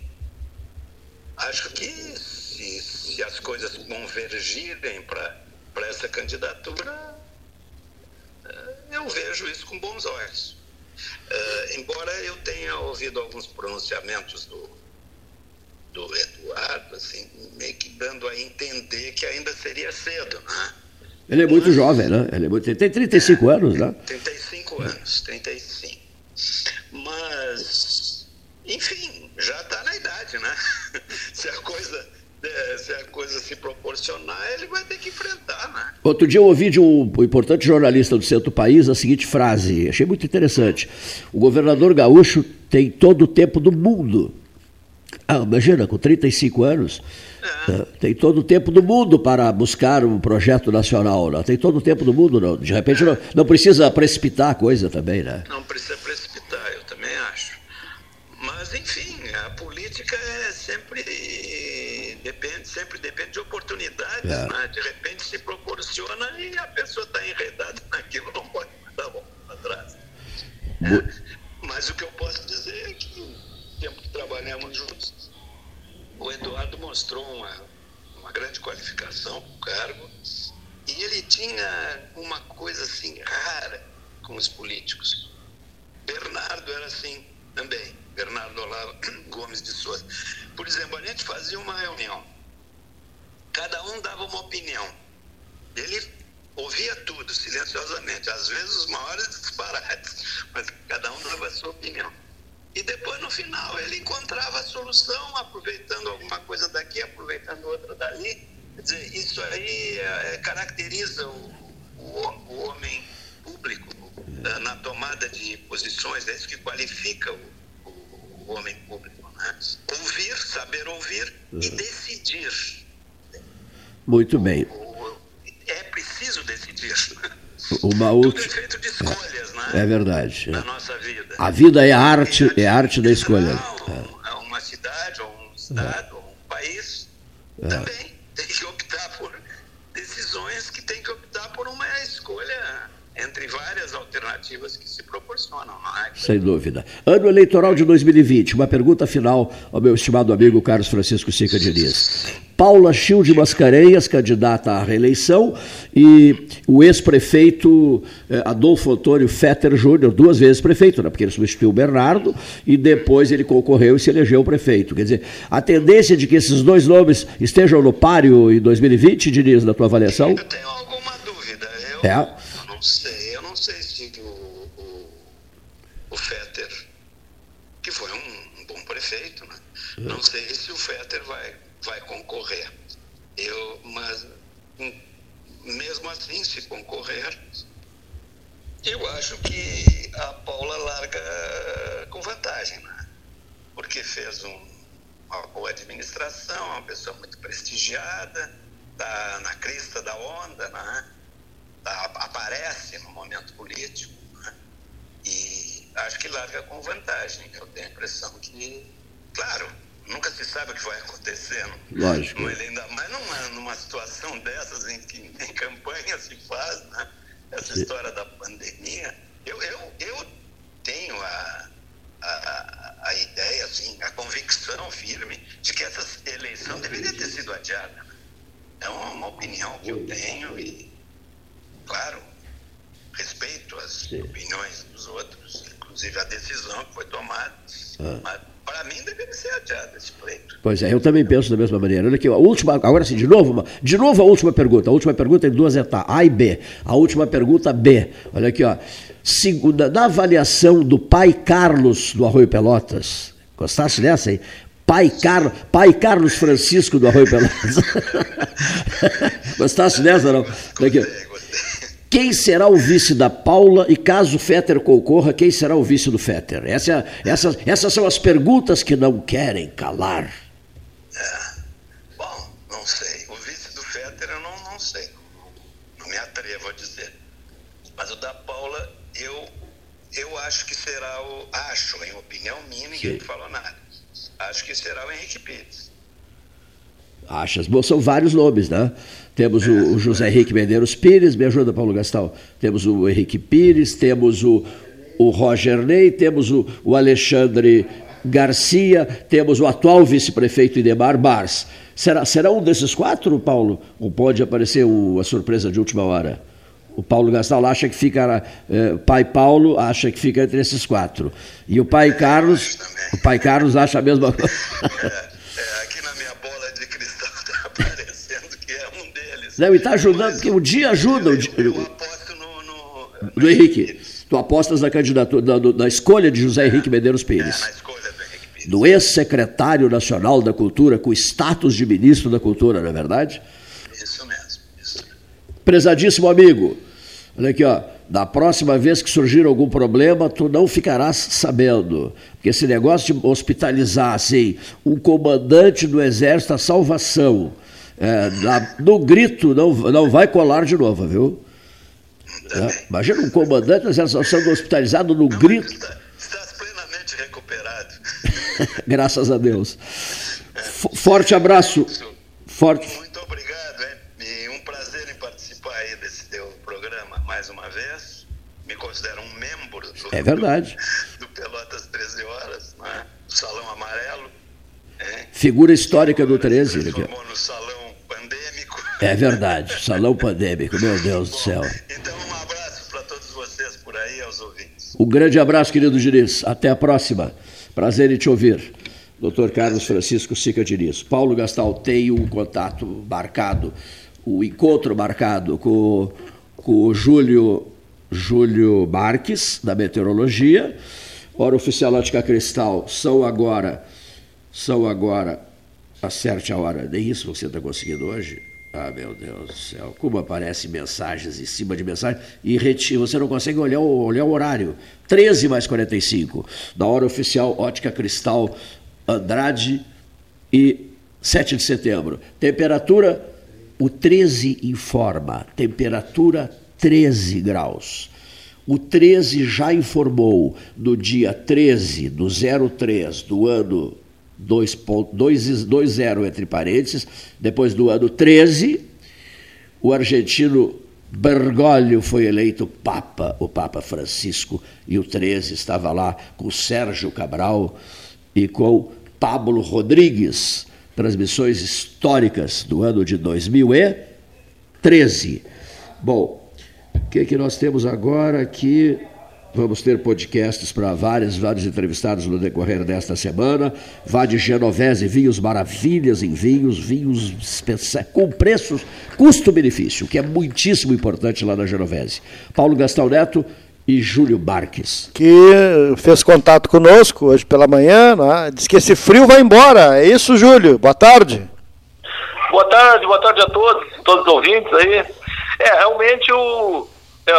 acho que se, se as coisas convergirem para essa candidatura, eh, eu vejo isso com bons olhos. Uh, embora eu tenha ouvido alguns pronunciamentos do, do Eduardo, assim, meio que dando a entender que ainda seria cedo, né? Ele é muito jovem, né? Ele é muito... tem 35 é, anos, né? 35 anos, 35. Mas, enfim, já está na idade, né? (laughs) se, a coisa, é, se a coisa se proporcionar, ele vai ter que enfrentar, né? Outro dia eu ouvi de um importante jornalista do Centro País a seguinte frase, achei muito interessante. O governador gaúcho tem todo o tempo do mundo. Ah, imagina, com 35 anos é. Tem todo o tempo do mundo para buscar um projeto nacional. Não? Tem todo o tempo do mundo. Não? De repente não, não precisa precipitar a coisa também, né? Não precisa precipitar, eu também acho. Mas, enfim, a política é sempre depende, sempre depende de oportunidades. É. Né? De repente se proporciona e a pessoa está enredada (laughs) naquilo, não pode dar volta para trás. É. Mas o que eu posso dizer é que o tempo que trabalhamos juntos o Eduardo mostrou uma, uma grande qualificação para o cargo e ele tinha uma coisa assim rara com os políticos. Bernardo era assim também, Bernardo Olavo (clears throat) Gomes de Souza. Por exemplo, a gente fazia uma reunião, cada um dava uma opinião. Ele ouvia tudo silenciosamente, às vezes os maiores disparates, (laughs) mas cada um dava a sua opinião. E depois, no final, ele encontrava a solução, aproveitando alguma coisa daqui, aproveitando outra dali. Quer dizer, isso aí é, caracteriza o, o, o, homem público é, na tomada de posições, é isso que qualifica o, o homem público. Né? Ouvir, saber ouvir e uhum. decidir. Muito bem. É preciso decidir. (laughs) Uma. Tudo é feito de escolhas, né? É verdade. Na nossa vida. A vida é a arte, é a arte da escolha. É. Uma cidade, ou um estado, é. ou um país, é. também tem que optar por decisões que tem que optar por uma escolha entre várias alternativas que se proporcionam. É? Sem dúvida. Ano eleitoral de 2020, uma pergunta final ao meu estimado amigo Carlos Francisco Sica Diniz. Paula Childe Mascarenhas, candidata à reeleição, e o ex-prefeito eh, Adolfo Antônio Fetter Júnior, duas vezes prefeito, né, porque ele substituiu o Bernardo, e depois ele concorreu e se elegeu prefeito. Quer dizer, a tendência de que esses dois nomes estejam no páreo em 2020, Diniz, na tua avaliação? Eu tenho alguma dúvida. Eu, é. Eu não sei. Eu não sei se o, o, o Fetter, que foi um, um bom prefeito, né? não sei se o Fetter vai vai concorrer. Eu, mas mesmo assim, se concorrer, eu acho que a Paula larga com vantagem, né? porque fez um, uma boa administração, uma pessoa muito prestigiada, está na crista da onda, né? Aparece no momento político. Né? E acho que larga com vantagem. Eu tenho a impressão que, claro, nunca se sabe o que vai acontecer. Lógico. Mas ainda mais numa, numa situação dessas em que em campanha se faz, né? Essa Sim. história da pandemia. Eu, eu, eu tenho a, a, a ideia, assim, a convicção firme de que essa eleição deveria ter sido adiada. Né? É uma opinião que eu tenho e, claro, respeito as Sim. opiniões dos outros, inclusive a decisão que foi tomada. Ah. Mas para mim deveria ser adiado esse pleito. Pois é, eu também penso da mesma maneira. Olha aqui, a última, agora sim, de novo, uma, de novo a última pergunta. A última pergunta em duas etapas, A e B. A última pergunta, B. Olha aqui, ó. Segunda, na avaliação do pai Carlos do Arroio Pelotas, gostasse dessa aí? Pai, Car... pai Carlos Francisco do Arroio Pelotas. (laughs) gostasse dessa, não? Olha aqui. Quem será o vice da Paula e caso o Fetter concorra, quem será o vice do Fetter? Essa, essas, essas são as perguntas que não querem calar. É. Bom, não sei. O vice do Fetter eu não, não sei. Não me atrevo a dizer. Mas o da Paula, eu, eu acho que será o. Acho, em opinião minha, ninguém Sim. falou nada. Acho que será o Henrique Pires. Achas? Bom, são vários nomes, né? Temos o, o José Henrique Medeiros Pires, me ajuda, Paulo Gastal. Temos o Henrique Pires, temos o, o Roger Ney, temos o, o Alexandre Garcia, temos o atual vice-prefeito Idemar Bars. Será, será um desses quatro, Paulo? Ou pode aparecer o, a surpresa de última hora? O Paulo Gastal acha que fica, eh, pai Paulo acha que fica entre esses quatro. E o pai Carlos, o pai Carlos acha a mesma coisa. (laughs) Não, e está ajudando, porque o dia ajuda. O dia, eu, aposto no, no, do Henrique. Tu apostas na candidatura, da, da escolha de José Henrique Medeiros Pires. É, na escolha do Henrique Pires. Do ex-secretário nacional da Cultura, com status de ministro da Cultura, não é verdade? Isso mesmo. Isso. Prezadíssimo amigo, olha aqui, ó. Da próxima vez que surgir algum problema, tu não ficarás sabendo. Porque esse negócio de hospitalizar assim, um comandante do Exército a salvação é, na, no grito não, não vai colar de novo, viu? É, imagina um comandante da sendo hospitalizado no não, grito. Está, está plenamente recuperado. (laughs) Graças a Deus. Forte abraço. Forte. Muito obrigado, hein? E um prazer em participar aí desse teu programa mais uma vez. Me considero um membro do, é verdade. do, do Pelotas 13 Horas, né? Salão Amarelo. Hein? Figura histórica do 13. Se formou no Salão é verdade, salão pandêmico, meu Deus do céu. Então, um abraço para todos vocês por aí, aos ouvintes. Um grande abraço, querido Diniz. Até a próxima. Prazer em te ouvir. Dr. Carlos Francisco Sica Diniz. Paulo Gastal tem um contato marcado, o um encontro marcado com, com o Júlio, Júlio Marques, da Meteorologia. Hora oficial Ótica Cristal são agora, são agora, acerte a hora, nem isso você está conseguindo hoje? Ah, meu Deus do céu, como aparecem mensagens em cima de mensagens e retira, você não consegue olhar o, olhar o horário. 13 mais 45, da hora oficial Ótica Cristal Andrade e 7 de setembro. Temperatura, o 13 informa, temperatura 13 graus. O 13 já informou no dia 13 do 03 do ano 2-0 entre parênteses, depois do ano 13, o argentino Bergoglio foi eleito Papa, o Papa Francisco, e o 13 estava lá com Sérgio Cabral e com Pablo Rodrigues, transmissões históricas do ano de 2013. Bom, o que, que nós temos agora aqui? Vamos ter podcasts para vários, vários entrevistados no decorrer desta semana. Vá de Genovese, vinhos maravilhas em vinhos, vinhos com preços, custo-benefício, que é muitíssimo importante lá na Genovese. Paulo Gastão Neto e Júlio Marques. Que fez contato conosco hoje pela manhã, né? diz que esse frio vai embora. É isso, Júlio? Boa tarde. Boa tarde, boa tarde a todos, todos os ouvintes aí. É, realmente o eu,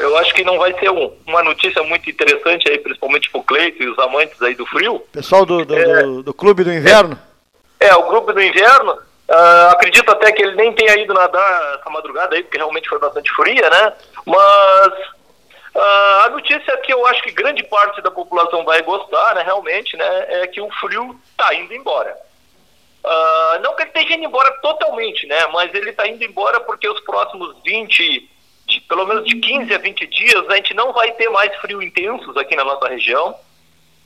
eu acho que não vai ser um, uma notícia muito interessante aí, principalmente para o Cleito e os amantes aí do frio. Pessoal do, do, é, do, do Clube do Inverno? É, é o Clube do Inverno. Uh, acredito até que ele nem tenha ido nadar essa madrugada aí, porque realmente foi bastante fria, né? Mas uh, a notícia que eu acho que grande parte da população vai gostar, né, realmente, né, é que o frio está indo embora. Uh, não que ele esteja indo embora totalmente, né? Mas ele está indo embora porque os próximos 20 de, pelo menos de 15 a 20 dias, a gente não vai ter mais frio intensos aqui na nossa região.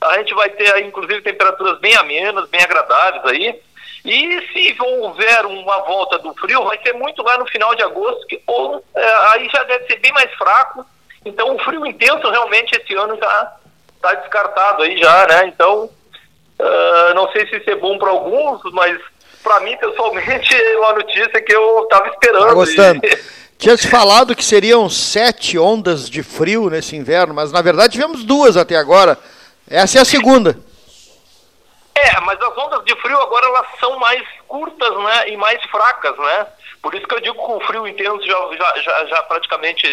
A gente vai ter, inclusive, temperaturas bem amenas, bem agradáveis aí. E se houver uma volta do frio, vai ser muito lá no final de agosto, que, ou é, aí já deve ser bem mais fraco. Então, o frio intenso realmente esse ano já está descartado aí já, né? Então, uh, não sei se isso é bom para alguns, mas para mim, pessoalmente, (laughs) é uma notícia que eu estava esperando. Tá gostando. E... Tinha se falado que seriam sete ondas de frio nesse inverno, mas na verdade tivemos duas até agora. Essa é a segunda. É, mas as ondas de frio agora elas são mais curtas né, e mais fracas, né? Por isso que eu digo que o frio intenso já, já, já, já praticamente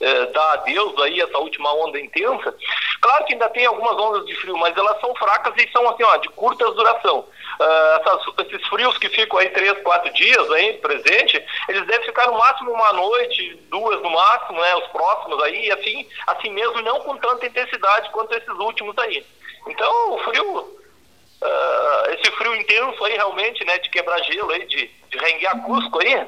é, dá adeus aí essa última onda intensa. Claro que ainda tem algumas ondas de frio, mas elas são fracas e são assim, ó, de curta duração. Uh, essas, esses frios que ficam aí três, quatro dias aí presente, eles devem ficar no máximo uma noite, duas no máximo, né? Os próximos aí, assim, assim mesmo, não com tanta intensidade quanto esses últimos aí. Então, o frio, uh, esse frio intenso aí realmente, né, de quebrar gelo aí, de, de renguear Cusco aí,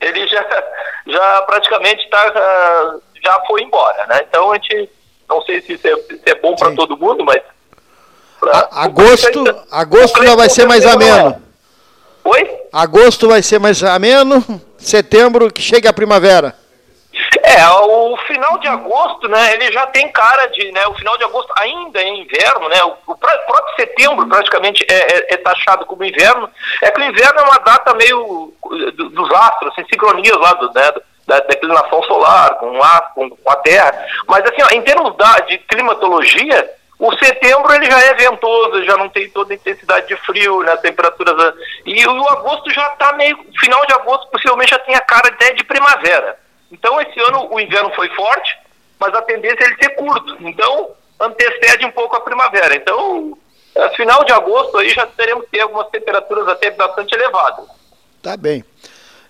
ele já, (laughs) já praticamente tá, uh, já foi embora, né? Então a gente, não sei se isso é, se é bom para todo mundo, mas Pra... Agosto, agosto já vai ser mais ameno. Oi? Agosto vai ser mais ameno, setembro que chega a primavera. É, o final de agosto, né, ele já tem cara de, né, o final de agosto ainda é inverno, né, o, o próprio setembro praticamente é, é, é, taxado como inverno, é que o inverno é uma data meio dos astros, assim, sincronias lá do, né, da declinação solar com a, com a Terra, mas assim, ó, em termos da, de climatologia, o setembro ele já é ventoso, já não tem toda a intensidade de frio, né, temperaturas. E o agosto já está meio. Final de agosto possivelmente já tem a cara até de primavera. Então esse ano o inverno foi forte, mas a tendência é ele ser curto. Então antecede um pouco a primavera. Então, é, final de agosto aí já teremos que ter algumas temperaturas até bastante elevadas. Tá bem.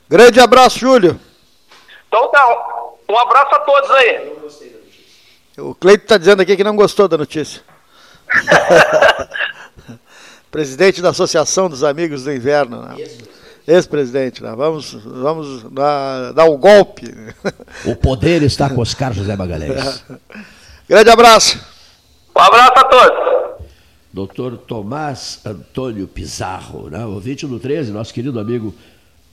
Grande abraço, Júlio. Então tá. Um abraço a todos aí. O Cleito está dizendo aqui que não gostou da notícia. (laughs) Presidente da Associação dos Amigos do Inverno. Né? Ex-presidente, né? vamos, vamos dar, dar o um golpe. O poder está com Oscar José Magalhães. (laughs) Grande abraço. Um abraço a todos. Doutor Tomás Antônio Pizarro, né? ouvinte do 13, nosso querido amigo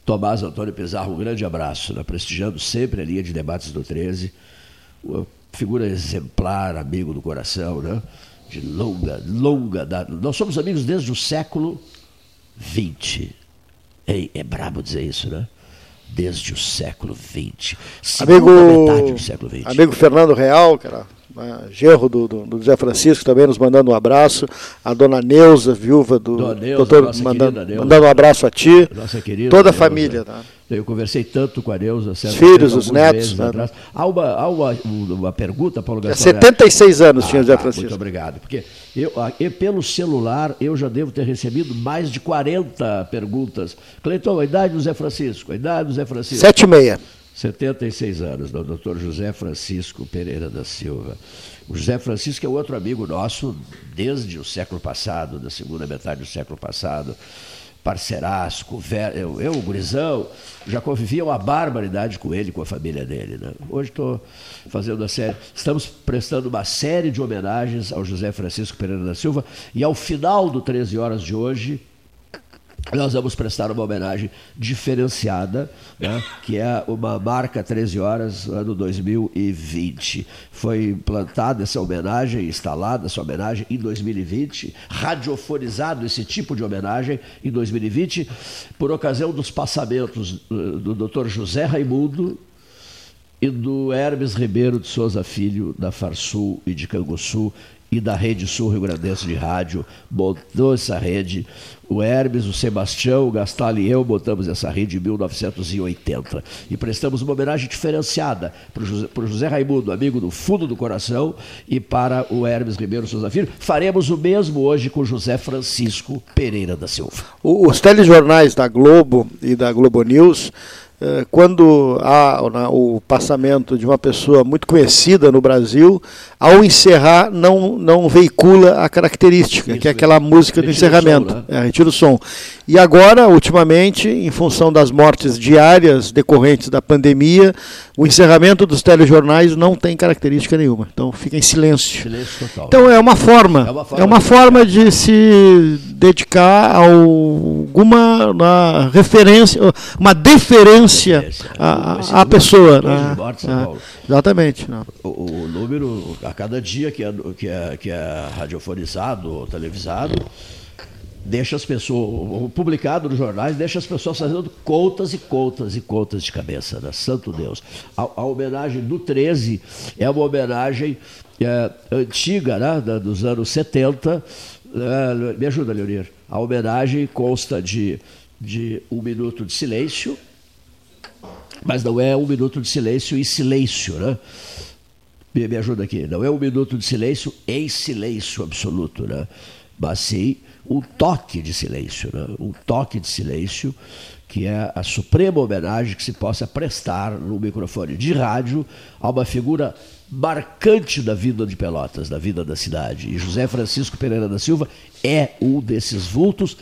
Tomás Antônio Pizarro, um grande abraço, né? prestigiando sempre a linha de debates do 13 figura exemplar, amigo do coração, né? de longa, longa data. Nós somos amigos desde o século XX. É, é brabo dizer isso, né? Desde o século XX. Amigo, metade do século XX. Amigo Fernando Real, cara né, genro do, do, do, José Francisco também nos mandando um abraço, a dona Neuza, viúva do Neuza, doutor, mandando, Neuza, mandando um abraço a ti, nossa querida toda a família. Tá? Eu conversei tanto com a Neuza. Os filhos, os netos. Né? Há, uma, há uma, uma pergunta, Paulo Gastão. 76 anos ah, tinha o José Francisco. Muito obrigado. Porque eu, eu, pelo celular, eu já devo ter recebido mais de 40 perguntas. Cleiton, a idade do Zé Francisco, a idade do Zé Francisco. 7 e meia. 76 anos, do Dr. José Francisco Pereira da Silva. O José Francisco é outro amigo nosso desde o século passado, da segunda metade do século passado. Parceiraço, eu, eu, o Gurizão, já convivia uma barbaridade com ele, com a família dele. Né? Hoje estou fazendo a série. Estamos prestando uma série de homenagens ao José Francisco Pereira da Silva e ao final do 13 horas de hoje, nós vamos prestar uma homenagem diferenciada, né, que é uma marca 13 horas, ano 2020. Foi implantada essa homenagem, instalada essa homenagem em 2020, radiofonizado esse tipo de homenagem em 2020, por ocasião dos passamentos do Dr. José Raimundo e do Hermes Ribeiro de Souza Filho, da Farsul e de Canguçu, e da Rede Sul Rio Grandense de Rádio, botou essa rede. O Hermes, o Sebastião, o Gastal e eu botamos essa rede em 1980. E prestamos uma homenagem diferenciada para o José, Raimundo, amigo do fundo do coração, e para o Hermes Ribeiro Souza Filho. Faremos o mesmo hoje com José Francisco Pereira da Silva. Os telejornais da Globo e da Globo News quando há o passamento de uma pessoa muito conhecida no Brasil, ao encerrar não, não veicula a característica, Isso, que é aquela música do encerramento. Som, né? é, retira o som. E agora, ultimamente, em função das mortes diárias decorrentes da pandemia, o encerramento dos telejornais não tem característica nenhuma. Então fica em silêncio. silêncio total. Então é uma forma. É uma forma, é uma de, forma de se dedicar a alguma uma referência, uma deferência à, à pessoa. Né? É, exatamente. Né? O, o, número, a cada dia que é, que é, que é radiofonizado ou televisado, deixa as pessoas, publicado nos jornais, deixa as pessoas fazendo contas e contas e contas de cabeça, né? Santo Deus. A, a homenagem do 13 é uma homenagem é, antiga, né? Da, dos anos 70. É, me ajuda, Leonir. A homenagem consta de, de um minuto de silêncio, mas não é um minuto de silêncio e silêncio, né? Me, me ajuda aqui. Não é um minuto de silêncio em silêncio absoluto, né? Mas sim um toque de silêncio, né? um toque de silêncio que é a suprema homenagem que se possa prestar no microfone de rádio a uma figura marcante da vida de Pelotas, da vida da cidade. E José Francisco Pereira da Silva é um desses vultos,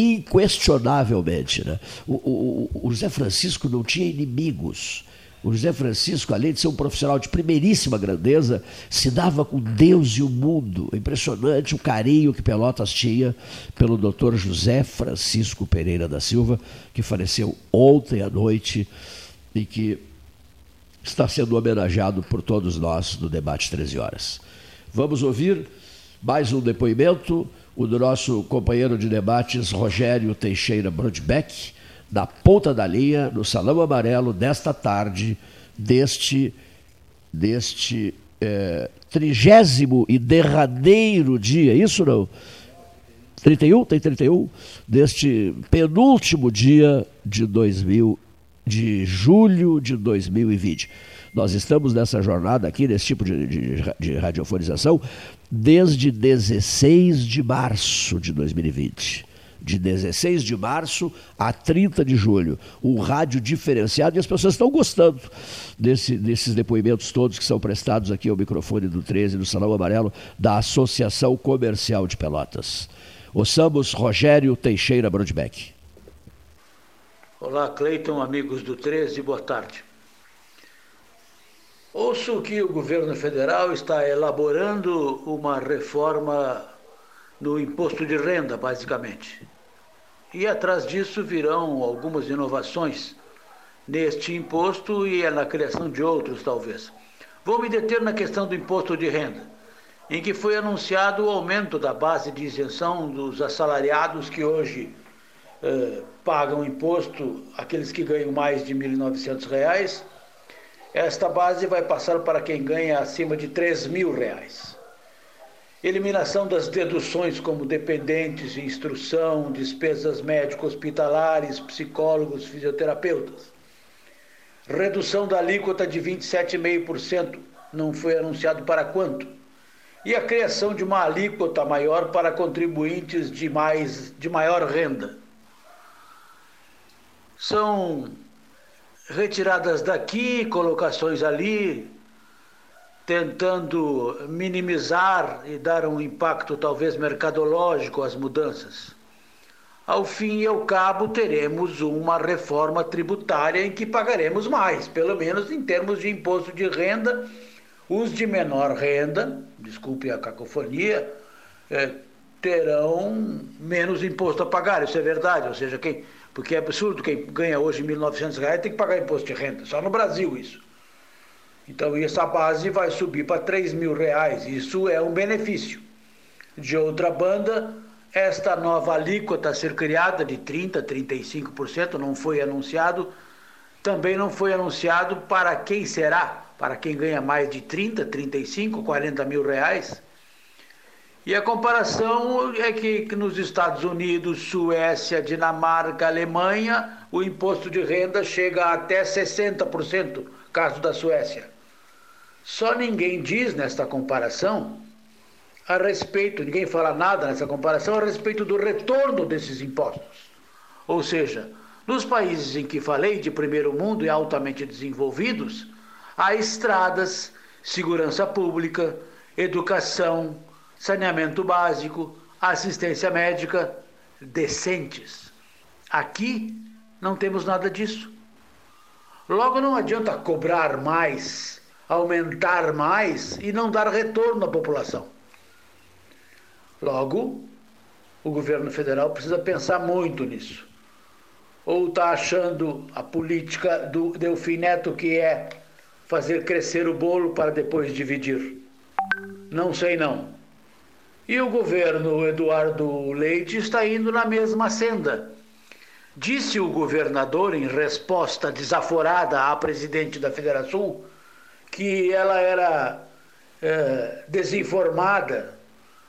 inquestionavelmente. Né? O, o, o José Francisco não tinha inimigos. O José Francisco, além de ser um profissional de primeiríssima grandeza, se dava com Deus e o mundo. Impressionante o carinho que Pelotas tinha pelo doutor José Francisco Pereira da Silva, que faleceu ontem à noite e que está sendo homenageado por todos nós no debate 13 horas. Vamos ouvir mais um depoimento, o do nosso companheiro de debates, Rogério Teixeira Brodbeck da ponta da linha, no Salão Amarelo, desta tarde, deste, deste é, trigésimo e derradeiro dia, isso não? 31? Tem 31? Deste penúltimo dia de 2000, de julho de 2020. Nós estamos nessa jornada aqui, nesse tipo de, de, de radiofonização, desde 16 de março de 2020 de 16 de março a 30 de julho. Um rádio diferenciado e as pessoas estão gostando desse, desses depoimentos todos que são prestados aqui ao microfone do 13, no Salão Amarelo, da Associação Comercial de Pelotas. Ouçamos Rogério Teixeira Brodbeck. Olá, Cleiton, amigos do 13, boa tarde. Ouço que o governo federal está elaborando uma reforma no imposto de renda, basicamente. E atrás disso virão algumas inovações neste imposto e na criação de outros, talvez. Vou me deter na questão do imposto de renda, em que foi anunciado o aumento da base de isenção dos assalariados que hoje eh, pagam imposto, aqueles que ganham mais de R$ 1.900. Esta base vai passar para quem ganha acima de R$ 3.000 eliminação das deduções como dependentes, instrução, despesas médico-hospitalares, psicólogos, fisioterapeutas. Redução da alíquota de 27,5%, não foi anunciado para quanto? E a criação de uma alíquota maior para contribuintes de, mais, de maior renda. São retiradas daqui, colocações ali, tentando minimizar e dar um impacto talvez mercadológico às mudanças. Ao fim e ao cabo, teremos uma reforma tributária em que pagaremos mais, pelo menos em termos de imposto de renda. Os de menor renda, desculpe a cacofonia, é, terão menos imposto a pagar, isso é verdade. Ou seja, quem, porque é absurdo quem ganha hoje R$ 1.900 tem que pagar imposto de renda, só no Brasil isso. Então essa base vai subir para R$ mil reais, isso é um benefício. De outra banda, esta nova alíquota a ser criada de 30%, 35%, não foi anunciado, também não foi anunciado para quem será, para quem ganha mais de 30, 35, 40 mil reais. E a comparação é que, que nos Estados Unidos, Suécia, Dinamarca, Alemanha, o imposto de renda chega até 60%, caso da Suécia. Só ninguém diz nesta comparação a respeito, ninguém fala nada nessa comparação a respeito do retorno desses impostos. Ou seja, nos países em que falei de primeiro mundo e altamente desenvolvidos, há estradas, segurança pública, educação, saneamento básico, assistência médica decentes. Aqui não temos nada disso. Logo, não adianta cobrar mais, aumentar mais e não dar retorno à população. Logo, o governo federal precisa pensar muito nisso. Ou está achando a política do Delfim Neto que é fazer crescer o bolo para depois dividir? Não sei não. E o governo Eduardo Leite está indo na mesma senda. Disse o governador, em resposta desaforada à presidente da Federação, que ela era é, desinformada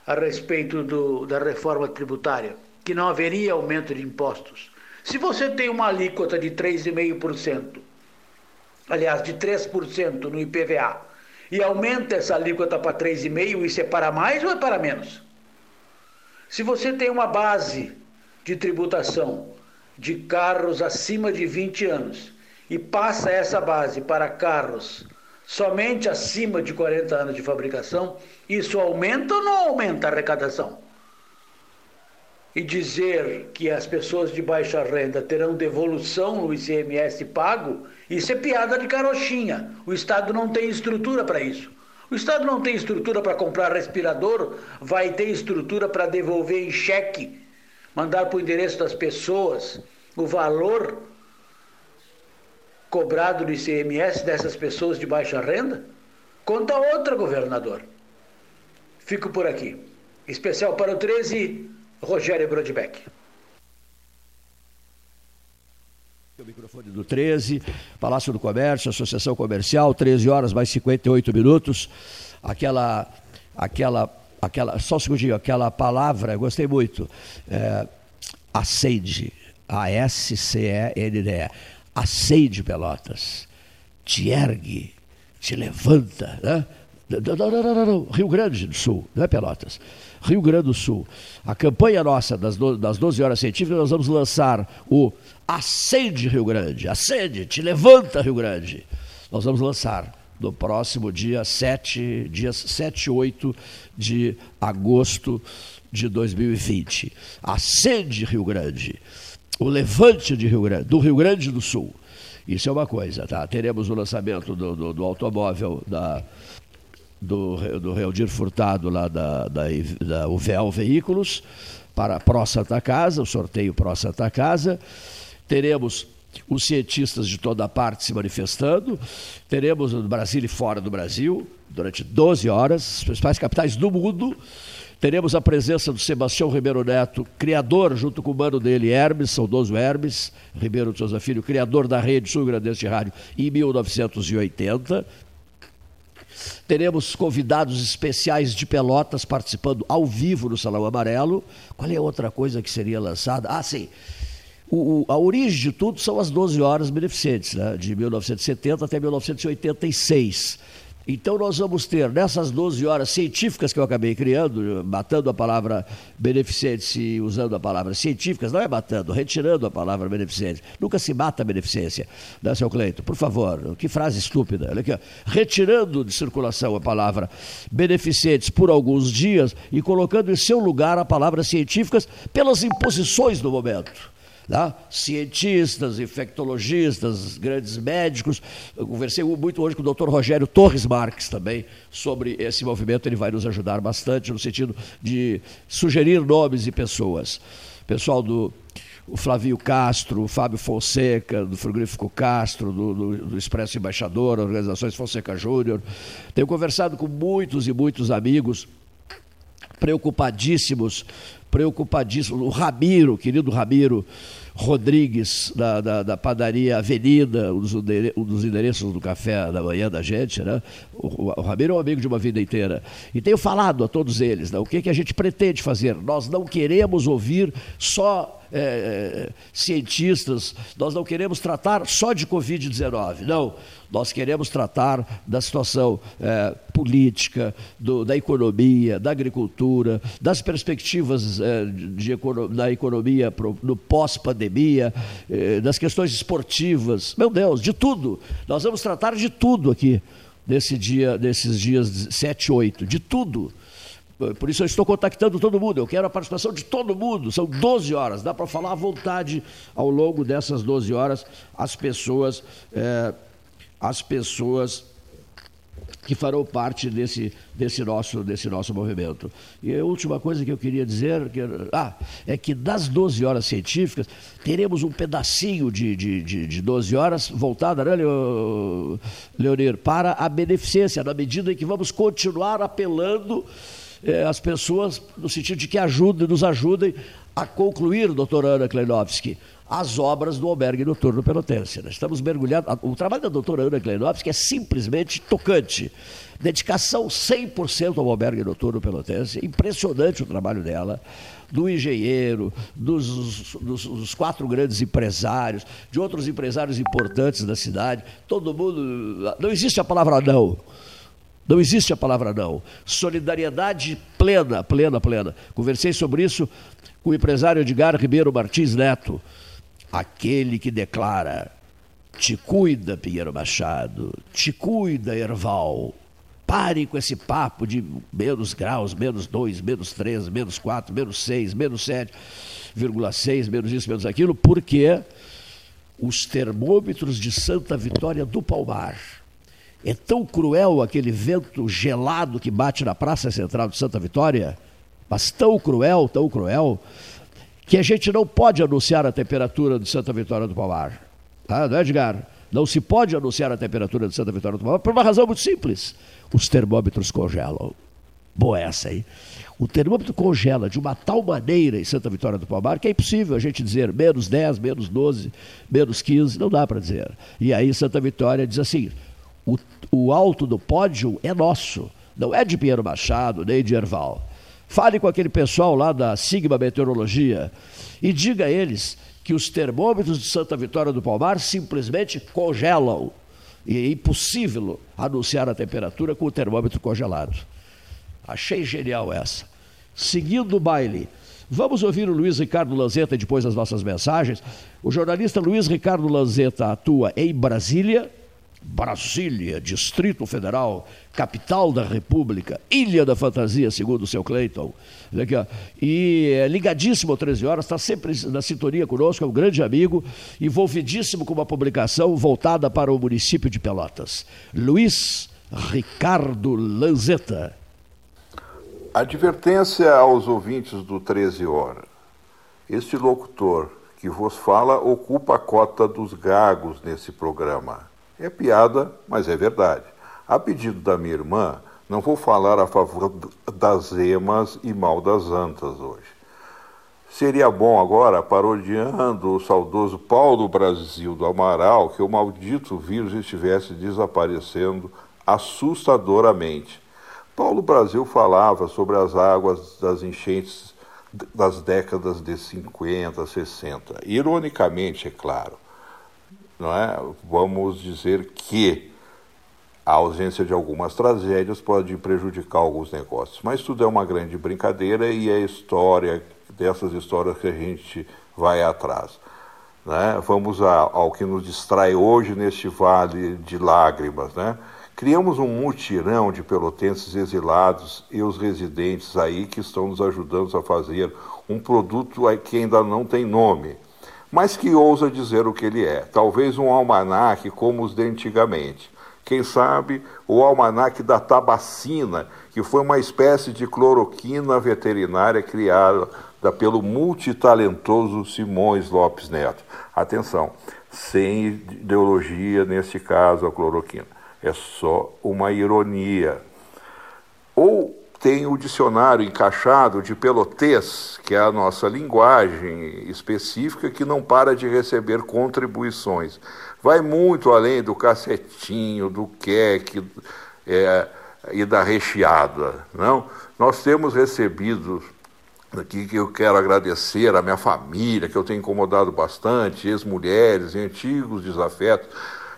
a respeito do, da reforma tributária, que não haveria aumento de impostos. Se você tem uma alíquota de 3,5%, aliás, de 3% no IPVA, e aumenta essa alíquota para 3,5%, isso é para mais ou é para menos? Se você tem uma base de tributação de carros acima de 20 anos e passa essa base para carros somente acima de 40 anos de fabricação, isso aumenta ou não aumenta a arrecadação? E dizer que as pessoas de baixa renda terão devolução no ICMS pago, isso é piada de carochinha. O Estado não tem estrutura para isso. O Estado não tem estrutura para comprar respirador, vai ter estrutura para devolver em cheque, mandar para o endereço das pessoas o valor cobrado do ICMS dessas pessoas de baixa renda? Conta outra, governador. Fico por aqui. Especial para o 13, Rogério Brodbeck. O microfone do 13, Palácio do Comércio, Associação Comercial, 13 horas mais 58 minutos. Aquela, aquela, aquela, só um segundinho, aquela palavra, gostei muito. É, acende, A-S-C-E-N-D-E acende Pelotas, te ergue, te levanta, né? Não, não, não, não, não, Rio Grande do Sul, não é Pelotas. Rio Grande do Sul. A campanha nossa das, do, das 12 horas científicas, nós vamos lançar o Acende Rio Grande, acende, te levanta Rio Grande. Nós vamos lançar no próximo dia 7, dias 7 e 8 de agosto de 2020. Acende Rio Grande o levante de Rio Grande, do Rio Grande do Sul. Isso é uma coisa, tá? Teremos o lançamento do, do, do automóvel da, do, do Realdir Furtado lá da, da, da UVL Veículos para a Pró Santa Casa, o sorteio Pró Santa Casa. Teremos os cientistas de toda parte se manifestando. Teremos no Brasil e fora do Brasil, durante 12 horas, as principais capitais do mundo Teremos a presença do Sebastião Ribeiro Neto, criador, junto com o mano dele, Hermes, saudoso Hermes, Ribeiro de Souza Filho, criador da rede Sul Grandense de Rádio em 1980. Teremos convidados especiais de Pelotas participando ao vivo no Salão Amarelo. Qual é a outra coisa que seria lançada? Ah, sim. O, a origem de tudo são as 12 horas beneficentes, né? de 1970 até 1986. Então nós vamos ter nessas 12 horas científicas que eu acabei criando, matando a palavra beneficente e usando a palavra científicas, não é matando, retirando a palavra beneficente. Nunca se mata a beneficência, né, seu Cleito? Por favor, que frase estúpida. Olha aqui, ó. Retirando de circulação a palavra beneficentes por alguns dias e colocando em seu lugar a palavra científicas pelas imposições do momento. Né? cientistas, infectologistas, grandes médicos. Eu conversei muito hoje com o doutor Rogério Torres Marques também sobre esse movimento. Ele vai nos ajudar bastante no sentido de sugerir nomes e pessoas. Pessoal do o Flavio Castro, o Fábio Fonseca, do Frigorífico Castro, do, do, do Expresso Embaixador, Organizações Fonseca Júnior. Tenho conversado com muitos e muitos amigos preocupadíssimos, preocupadíssimos. O Ramiro, querido Ramiro, Rodrigues, da, da, da, padaria Avenida, um dos, endereços do café da manhã da gente, né? O, o, Ramiro é um amigo de uma vida inteira. E tenho falado a todos eles, né? o que, que a gente pretende fazer. Nós não queremos ouvir só é, cientistas, nós não queremos tratar só de Covid-19, não. Nós queremos tratar da situação é, política, do, da economia, da agricultura, das perspectivas é, de, da economia pro, no pós-pandemia, é, das questões esportivas, meu Deus, de tudo. Nós vamos tratar de tudo aqui nesse dia, nesses dias 7 e 8, de tudo. Por isso eu estou contactando todo mundo, eu quero a participação de todo mundo. São 12 horas, dá para falar à vontade ao longo dessas 12 horas as pessoas, é, as pessoas que farão parte desse, desse, nosso, desse nosso movimento. E a última coisa que eu queria dizer que, ah, é que das 12 horas científicas, teremos um pedacinho de, de, de, de 12 horas voltada, né, Leonir, para a beneficência, na medida em que vamos continuar apelando eh, as pessoas no sentido de que ajudem, nos ajudem a concluir, doutora Ana Kleinovski, as obras do albergue noturno pelotense. Nós estamos mergulhados. O trabalho da doutora Ana Kleinovski é simplesmente tocante. Dedicação 100% ao albergue noturno pelotense. Impressionante o trabalho dela do engenheiro, dos, dos, dos, quatro grandes empresários, de outros empresários importantes da cidade. Todo mundo. Não existe a palavra não. Não existe a palavra não. Solidariedade plena, plena, plena. Conversei sobre isso com o empresário Edgar Ribeiro Martins Neto, aquele que declara: te cuida, Pinheiro Machado, te cuida, Erval. Pare com esse papo de menos graus, menos 2, menos 3, menos 4, menos 6, menos 7,6, menos isso, menos aquilo, porque os termômetros de Santa Vitória do Palmar é tão cruel aquele vento gelado que bate na Praça Central de Santa Vitória, mas tão cruel, tão cruel, que a gente não pode anunciar a temperatura de Santa Vitória do Palmar. Tá? Não é, Edgar? Não se pode anunciar a temperatura de Santa Vitória do Palmar por uma razão muito simples. Os termômetros congelam. Boa essa aí. O termômetro congela de uma tal maneira em Santa Vitória do Palmar que é impossível a gente dizer menos 10, menos 12, menos 15, não dá para dizer. E aí Santa Vitória diz assim: o, o alto do pódio é nosso, não é de Pinheiro Machado, nem de Erval. Fale com aquele pessoal lá da Sigma Meteorologia e diga a eles que os termômetros de Santa Vitória do Palmar simplesmente congelam. E é impossível anunciar a temperatura com o termômetro congelado. Achei genial essa. Seguindo o baile, vamos ouvir o Luiz Ricardo Lanzetta depois das nossas mensagens. O jornalista Luiz Ricardo Lanzetta atua em Brasília Brasília, Distrito Federal, capital da República, Ilha da Fantasia, segundo o seu Cleiton. E é ligadíssimo às 13 horas, está sempre na sintonia conosco, é um grande amigo, envolvidíssimo com uma publicação voltada para o município de Pelotas. Luiz Ricardo Lanzetta. Advertência aos ouvintes do 13 Horas. Este locutor que vos fala ocupa a cota dos gagos nesse programa é piada, mas é verdade. A pedido da minha irmã, não vou falar a favor das emas e mal das antas hoje. Seria bom agora, parodiando o saudoso Paulo Brasil do Amaral, que o maldito vírus estivesse desaparecendo assustadoramente. Paulo Brasil falava sobre as águas das enchentes das décadas de 50, 60. Ironicamente, é claro não é? vamos dizer que a ausência de algumas tragédias pode prejudicar alguns negócios. Mas tudo é uma grande brincadeira e é história dessas histórias que a gente vai atrás. Né? Vamos a, ao que nos distrai hoje neste vale de lágrimas. Né? Criamos um mutirão de pelotenses exilados e os residentes aí que estão nos ajudando a fazer um produto que ainda não tem nome mas que ousa dizer o que ele é. Talvez um almanaque como os de antigamente. Quem sabe o almanaque da tabacina, que foi uma espécie de cloroquina veterinária criada pelo multitalentoso Simões Lopes Neto. Atenção, sem ideologia neste caso a cloroquina. É só uma ironia. Ou tem o dicionário encaixado de pelotês, que é a nossa linguagem específica que não para de receber contribuições. Vai muito além do cacetinho, do queque é, e da recheada. Não? Nós temos recebido aqui que eu quero agradecer à minha família, que eu tenho incomodado bastante, ex-mulheres, antigos desafetos.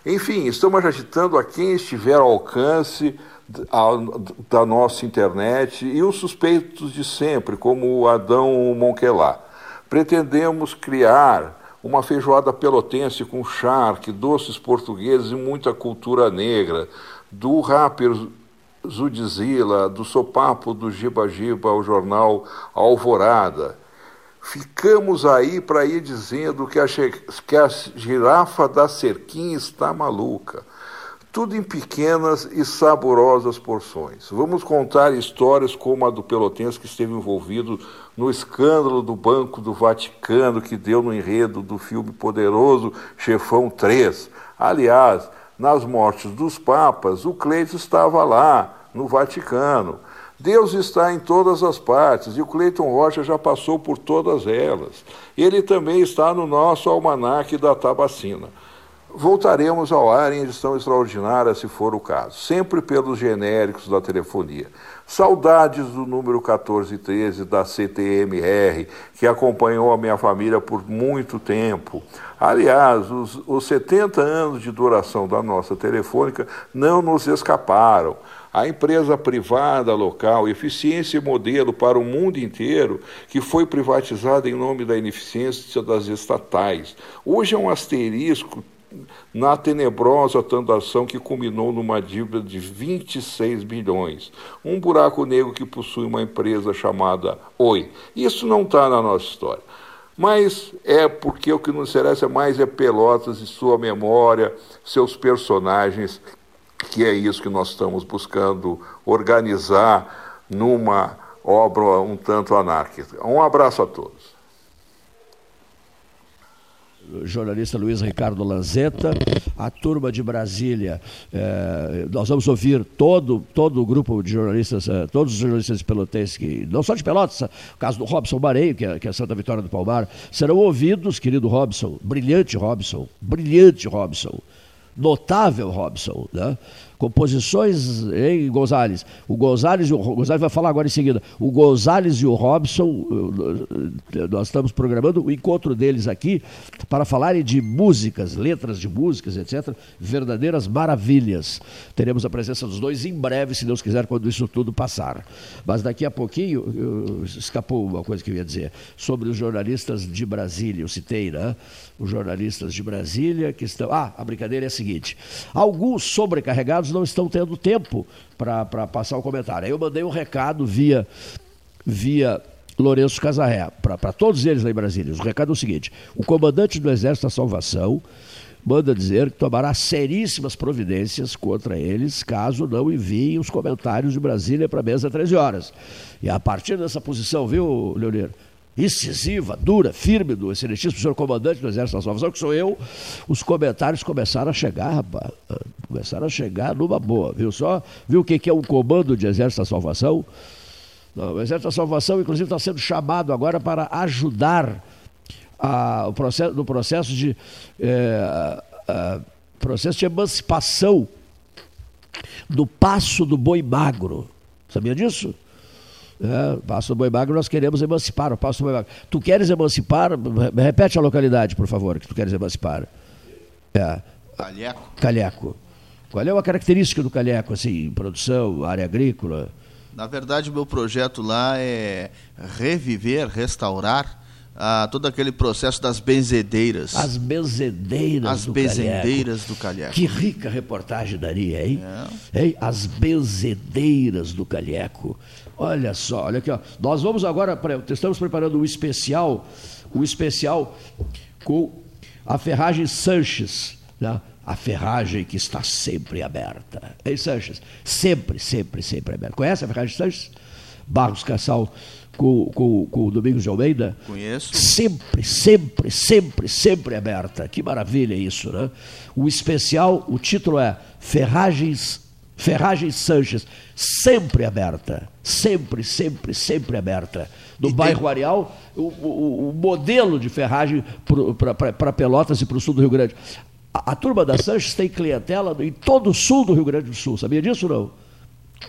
Enfim, estamos agitando a quem estiver ao alcance da nossa internet e os suspeitos de sempre, como o Adão Monquelá. Pretendemos criar uma feijoada pelotense com charque, doces portugueses e muita cultura negra, do rapper Zudzilla, do sopapo do Giba Giba ao jornal Alvorada. Ficamos aí para ir dizendo que a, que a girafa da cerquinha está maluca. Tudo em pequenas e saborosas porções. Vamos contar histórias como a do Pelotense que esteve envolvido no escândalo do Banco do Vaticano que deu no enredo do filme Poderoso Chefão 3. Aliás, nas mortes dos papas, o Cleiton estava lá, no Vaticano. Deus está em todas as partes e o Cleiton Rocha já passou por todas elas. Ele também está no nosso almanaque da Tabacina. Voltaremos ao ar em edição extraordinária, se for o caso, sempre pelos genéricos da telefonia. Saudades do número 1413 da CTMR, que acompanhou a minha família por muito tempo. Aliás, os, os 70 anos de duração da nossa telefônica não nos escaparam. A empresa privada local, eficiência e modelo para o mundo inteiro, que foi privatizada em nome da ineficiência das estatais. Hoje é um asterisco na tenebrosa transação que culminou numa dívida de 26 bilhões. Um buraco negro que possui uma empresa chamada Oi. Isso não está na nossa história. Mas é porque o que nos interessa mais é Pelotas e sua memória, seus personagens, que é isso que nós estamos buscando organizar numa obra um tanto anárquica. Um abraço a todos jornalista Luiz Ricardo Lanzetta, a turma de Brasília. É, nós vamos ouvir todo, todo o grupo de jornalistas, é, todos os jornalistas pelotenses, que, não só de Pelotas, o caso do Robson Mareio, que é, que é Santa Vitória do Palmar, serão ouvidos, querido Robson, brilhante Robson, brilhante Robson, notável Robson, né? Composições em Gonzales. O Gonzales, o Gonzales vai falar agora em seguida. O Gonzales e o Robson, nós estamos programando o encontro deles aqui para falarem de músicas, letras de músicas, etc. Verdadeiras maravilhas. Teremos a presença dos dois em breve, se Deus quiser, quando isso tudo passar. Mas daqui a pouquinho, escapou uma coisa que eu ia dizer, sobre os jornalistas de Brasília, eu citei, né? Os jornalistas de Brasília que estão. Ah, a brincadeira é a seguinte: alguns sobrecarregados não estão tendo tempo para passar o comentário. Aí eu mandei um recado via, via Lourenço Casarré, para todos eles lá em Brasília. O recado é o seguinte: o comandante do Exército da Salvação manda dizer que tomará seríssimas providências contra eles caso não enviem os comentários de Brasília para a mesa 13 horas. E a partir dessa posição, viu, Leonir? Incisiva, dura, firme do excelentíssimo senhor comandante do Exército da Salvação, que sou eu, os comentários começaram a chegar, rapaz. Começaram a chegar numa boa, viu só? Viu o que é um comando de Exército da Salvação? Não, o Exército da Salvação, inclusive, está sendo chamado agora para ajudar a, o processo, no processo de, é, a, processo de emancipação do passo do boi magro. Sabia disso? É, Passo do Boi Magro, nós queremos emancipar o Passo do Boi Magro. Tu queres emancipar? Repete a localidade, por favor, que tu queres emancipar. É. Calheco. Calheco. Qual é a característica do Calheco, assim, produção, área agrícola? Na verdade, o meu projeto lá é reviver, restaurar ah, todo aquele processo das benzedeiras. As benzedeiras As do benzedeiras Calheco. do Calheco. Que rica reportagem daria, hein? É. hein? As benzedeiras do Calheco. Olha só, olha aqui, ó. Nós vamos agora, estamos preparando um especial, um especial com a ferragem Sanches, né? a ferragem que está sempre aberta. Ei, Sanches, sempre, sempre, sempre aberta. Conhece a ferragem Sanches? Barros Cassal com, com, com o Domingos de Almeida? Conheço. Sempre, sempre, sempre, sempre aberta. Que maravilha isso, né? O especial, o título é Ferragens, Ferragens Sanches, sempre aberta. Sempre, sempre, sempre aberta. No e bairro tem... Areal, o, o, o, modelo de ferragem para Pelotas e para o sul do Rio Grande. A, a turma da Sanches tem clientela em todo o sul do Rio Grande do Sul. Sabia disso ou não?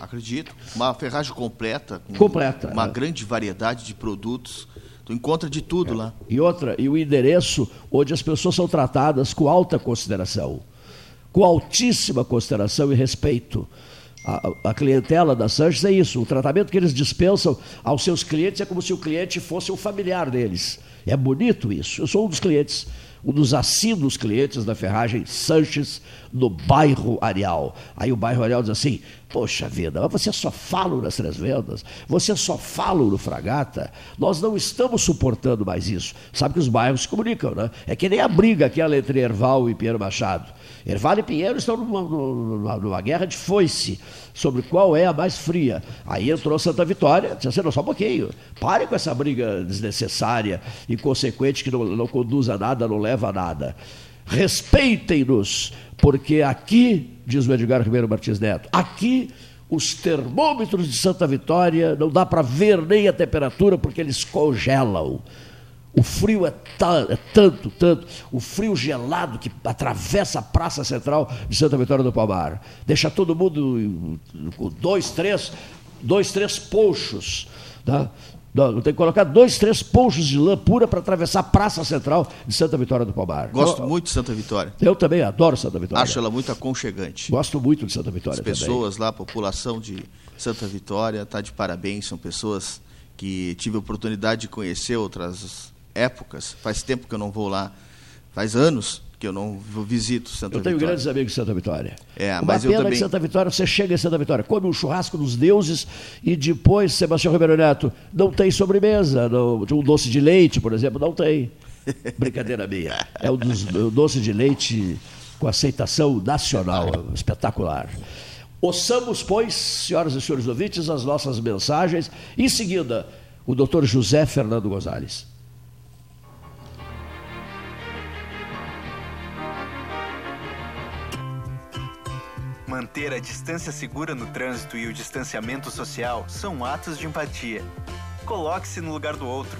Acredito. Uma ferragem completa. completa. Uma é. grande variedade de produtos. Tu encontra de tudo é. lá. E outra, e o endereço onde as pessoas são tratadas com alta consideração, com altíssima consideração e respeito. A, a, clientela da Sanches é isso. O tratamento que eles dispensam aos seus clientes é como se o cliente fosse um familiar deles. É bonito isso. Eu sou um dos clientes um dos assíduos clientes da ferragem Sanches, no bairro Areal. Aí o bairro Areal diz assim: Poxa vida, mas você só fala nas Três Vendas, você só fala no Fragata, nós não estamos suportando mais isso. Sabe que os bairros se comunicam, né? É que nem a briga aquela entre Erval e Pinheiro Machado. Erval e Pinheiro estão numa, numa, numa guerra de foice sobre qual é a mais fria. Aí entrou Santa Vitória, disse assim, não, só um pouquinho, pare com essa briga desnecessária, inconsequente, que não, não conduz a nada, não leva a nada. Respeitem-nos, porque aqui, diz o Edgar Ribeiro Martins Neto, aqui os termômetros de Santa Vitória não dá para ver nem a temperatura porque eles congelam. O frio é, é, tanto, tanto, o frio gelado que atravessa a praça central de Santa Vitória do Palmar. Deixa todo mundo com dois, três, dois, três ponchos. Tá? Tem que colocar dois, três ponchos de lã pura para atravessar a praça central de Santa Vitória do Palmar. Gosto eu, muito de Santa Vitória. Eu também adoro Santa Vitória. Acho ela muito aconchegante. Gosto muito de Santa Vitória. As pessoas também. lá, a população de Santa Vitória, está de parabéns. São pessoas que tive a oportunidade de conhecer outras épocas. Faz tempo que eu não vou lá. Faz anos que eu não visito Santa Vitória. Eu tenho Vitória. grandes amigos de Santa Vitória. É, Uma mas pena eu também... que Santa Vitória, você chega em Santa Vitória, come um churrasco dos deuses e depois, Sebastião Ribeiro Neto, não tem sobremesa. Não, um doce de leite, por exemplo, não tem. (laughs) Brincadeira minha. É um, dos, um doce de leite com aceitação nacional, espetacular. Ouçamos, pois, senhoras e senhores ouvintes, as nossas mensagens. Em seguida, o doutor José Fernando Gonzalez. Manter a distância segura no trânsito e o distanciamento social são atos de empatia. Coloque-se no lugar do outro.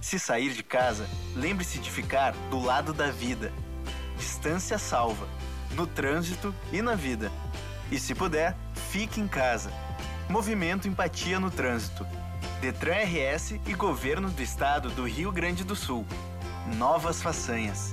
Se sair de casa, lembre-se de ficar do lado da vida. Distância salva, no trânsito e na vida. E se puder, fique em casa. Movimento Empatia no Trânsito. Detran RS e Governo do Estado do Rio Grande do Sul. Novas façanhas.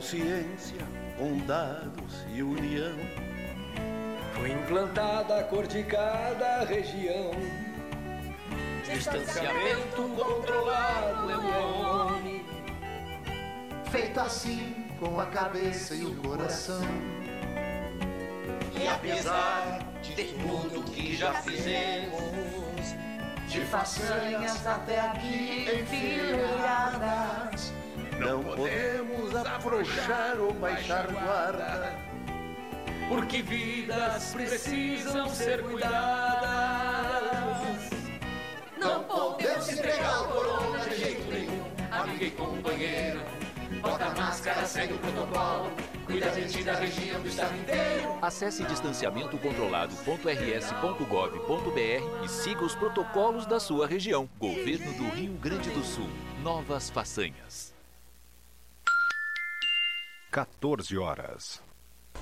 Consciência, dados e união. Foi implantada a cor de cada região. Distanciamento controlado é o nome. Feito assim com a cabeça e o coração. E apesar de tudo que já fizemos, de façanhas até aqui enfileiradas não podemos afrouxar ou baixar guarda, porque vidas precisam ser cuidadas. Não podemos entregar o corona de jeito nenhum, amigo e companheiro. Bota a máscara, segue o protocolo. Cuida a gente da região do estado inteiro. Acesse distanciamentocontrolado.rs.gov.br e siga os protocolos da sua região. Governo do Rio Grande do Sul. Novas façanhas. 14 horas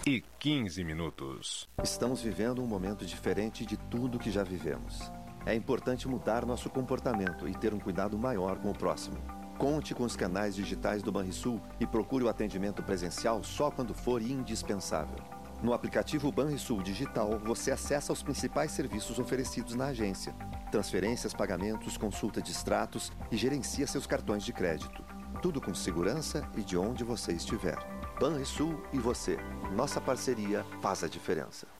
e 15 minutos. Estamos vivendo um momento diferente de tudo que já vivemos. É importante mudar nosso comportamento e ter um cuidado maior com o próximo. Conte com os canais digitais do Banrisul e procure o atendimento presencial só quando for indispensável. No aplicativo Banrisul Digital, você acessa os principais serviços oferecidos na agência: transferências, pagamentos, consulta de extratos e gerencia seus cartões de crédito. Tudo com segurança e de onde você estiver. Banrisul e você. Nossa parceria faz a diferença.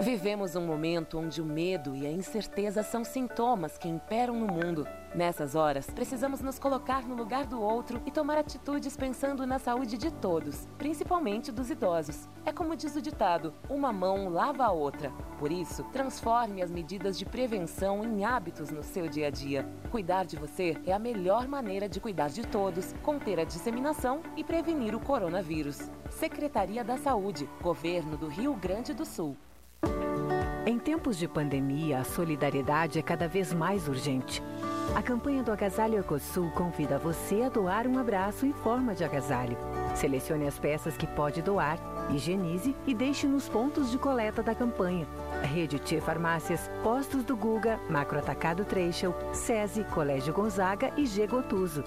Vivemos um momento onde o medo e a incerteza são sintomas que imperam no mundo. Nessas horas, precisamos nos colocar no lugar do outro e tomar atitudes pensando na saúde de todos, principalmente dos idosos. É como diz o ditado: uma mão lava a outra. Por isso, transforme as medidas de prevenção em hábitos no seu dia a dia. Cuidar de você é a melhor maneira de cuidar de todos, conter a disseminação e prevenir o coronavírus. Secretaria da Saúde, Governo do Rio Grande do Sul. Em tempos de pandemia, a solidariedade é cada vez mais urgente. A campanha do Agasalho Ecosul convida você a doar um abraço em forma de agasalho. Selecione as peças que pode doar, higienize e deixe nos pontos de coleta da campanha. Rede T Farmácias, Postos do Guga, Macro Atacado Treixel, SESI, Colégio Gonzaga e G Gotuso.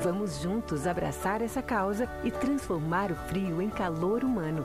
Vamos juntos abraçar essa causa e transformar o frio em calor humano.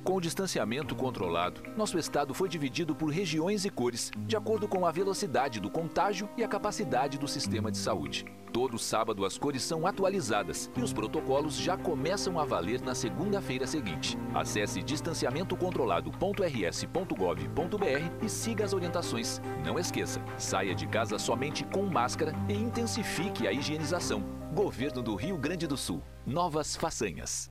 Com o distanciamento controlado, nosso estado foi dividido por regiões e cores, de acordo com a velocidade do contágio e a capacidade do sistema de saúde. Todo sábado as cores são atualizadas e os protocolos já começam a valer na segunda-feira seguinte. Acesse distanciamentocontrolado.rs.gov.br e siga as orientações. Não esqueça, saia de casa somente com máscara e intensifique a higienização. Governo do Rio Grande do Sul. Novas façanhas.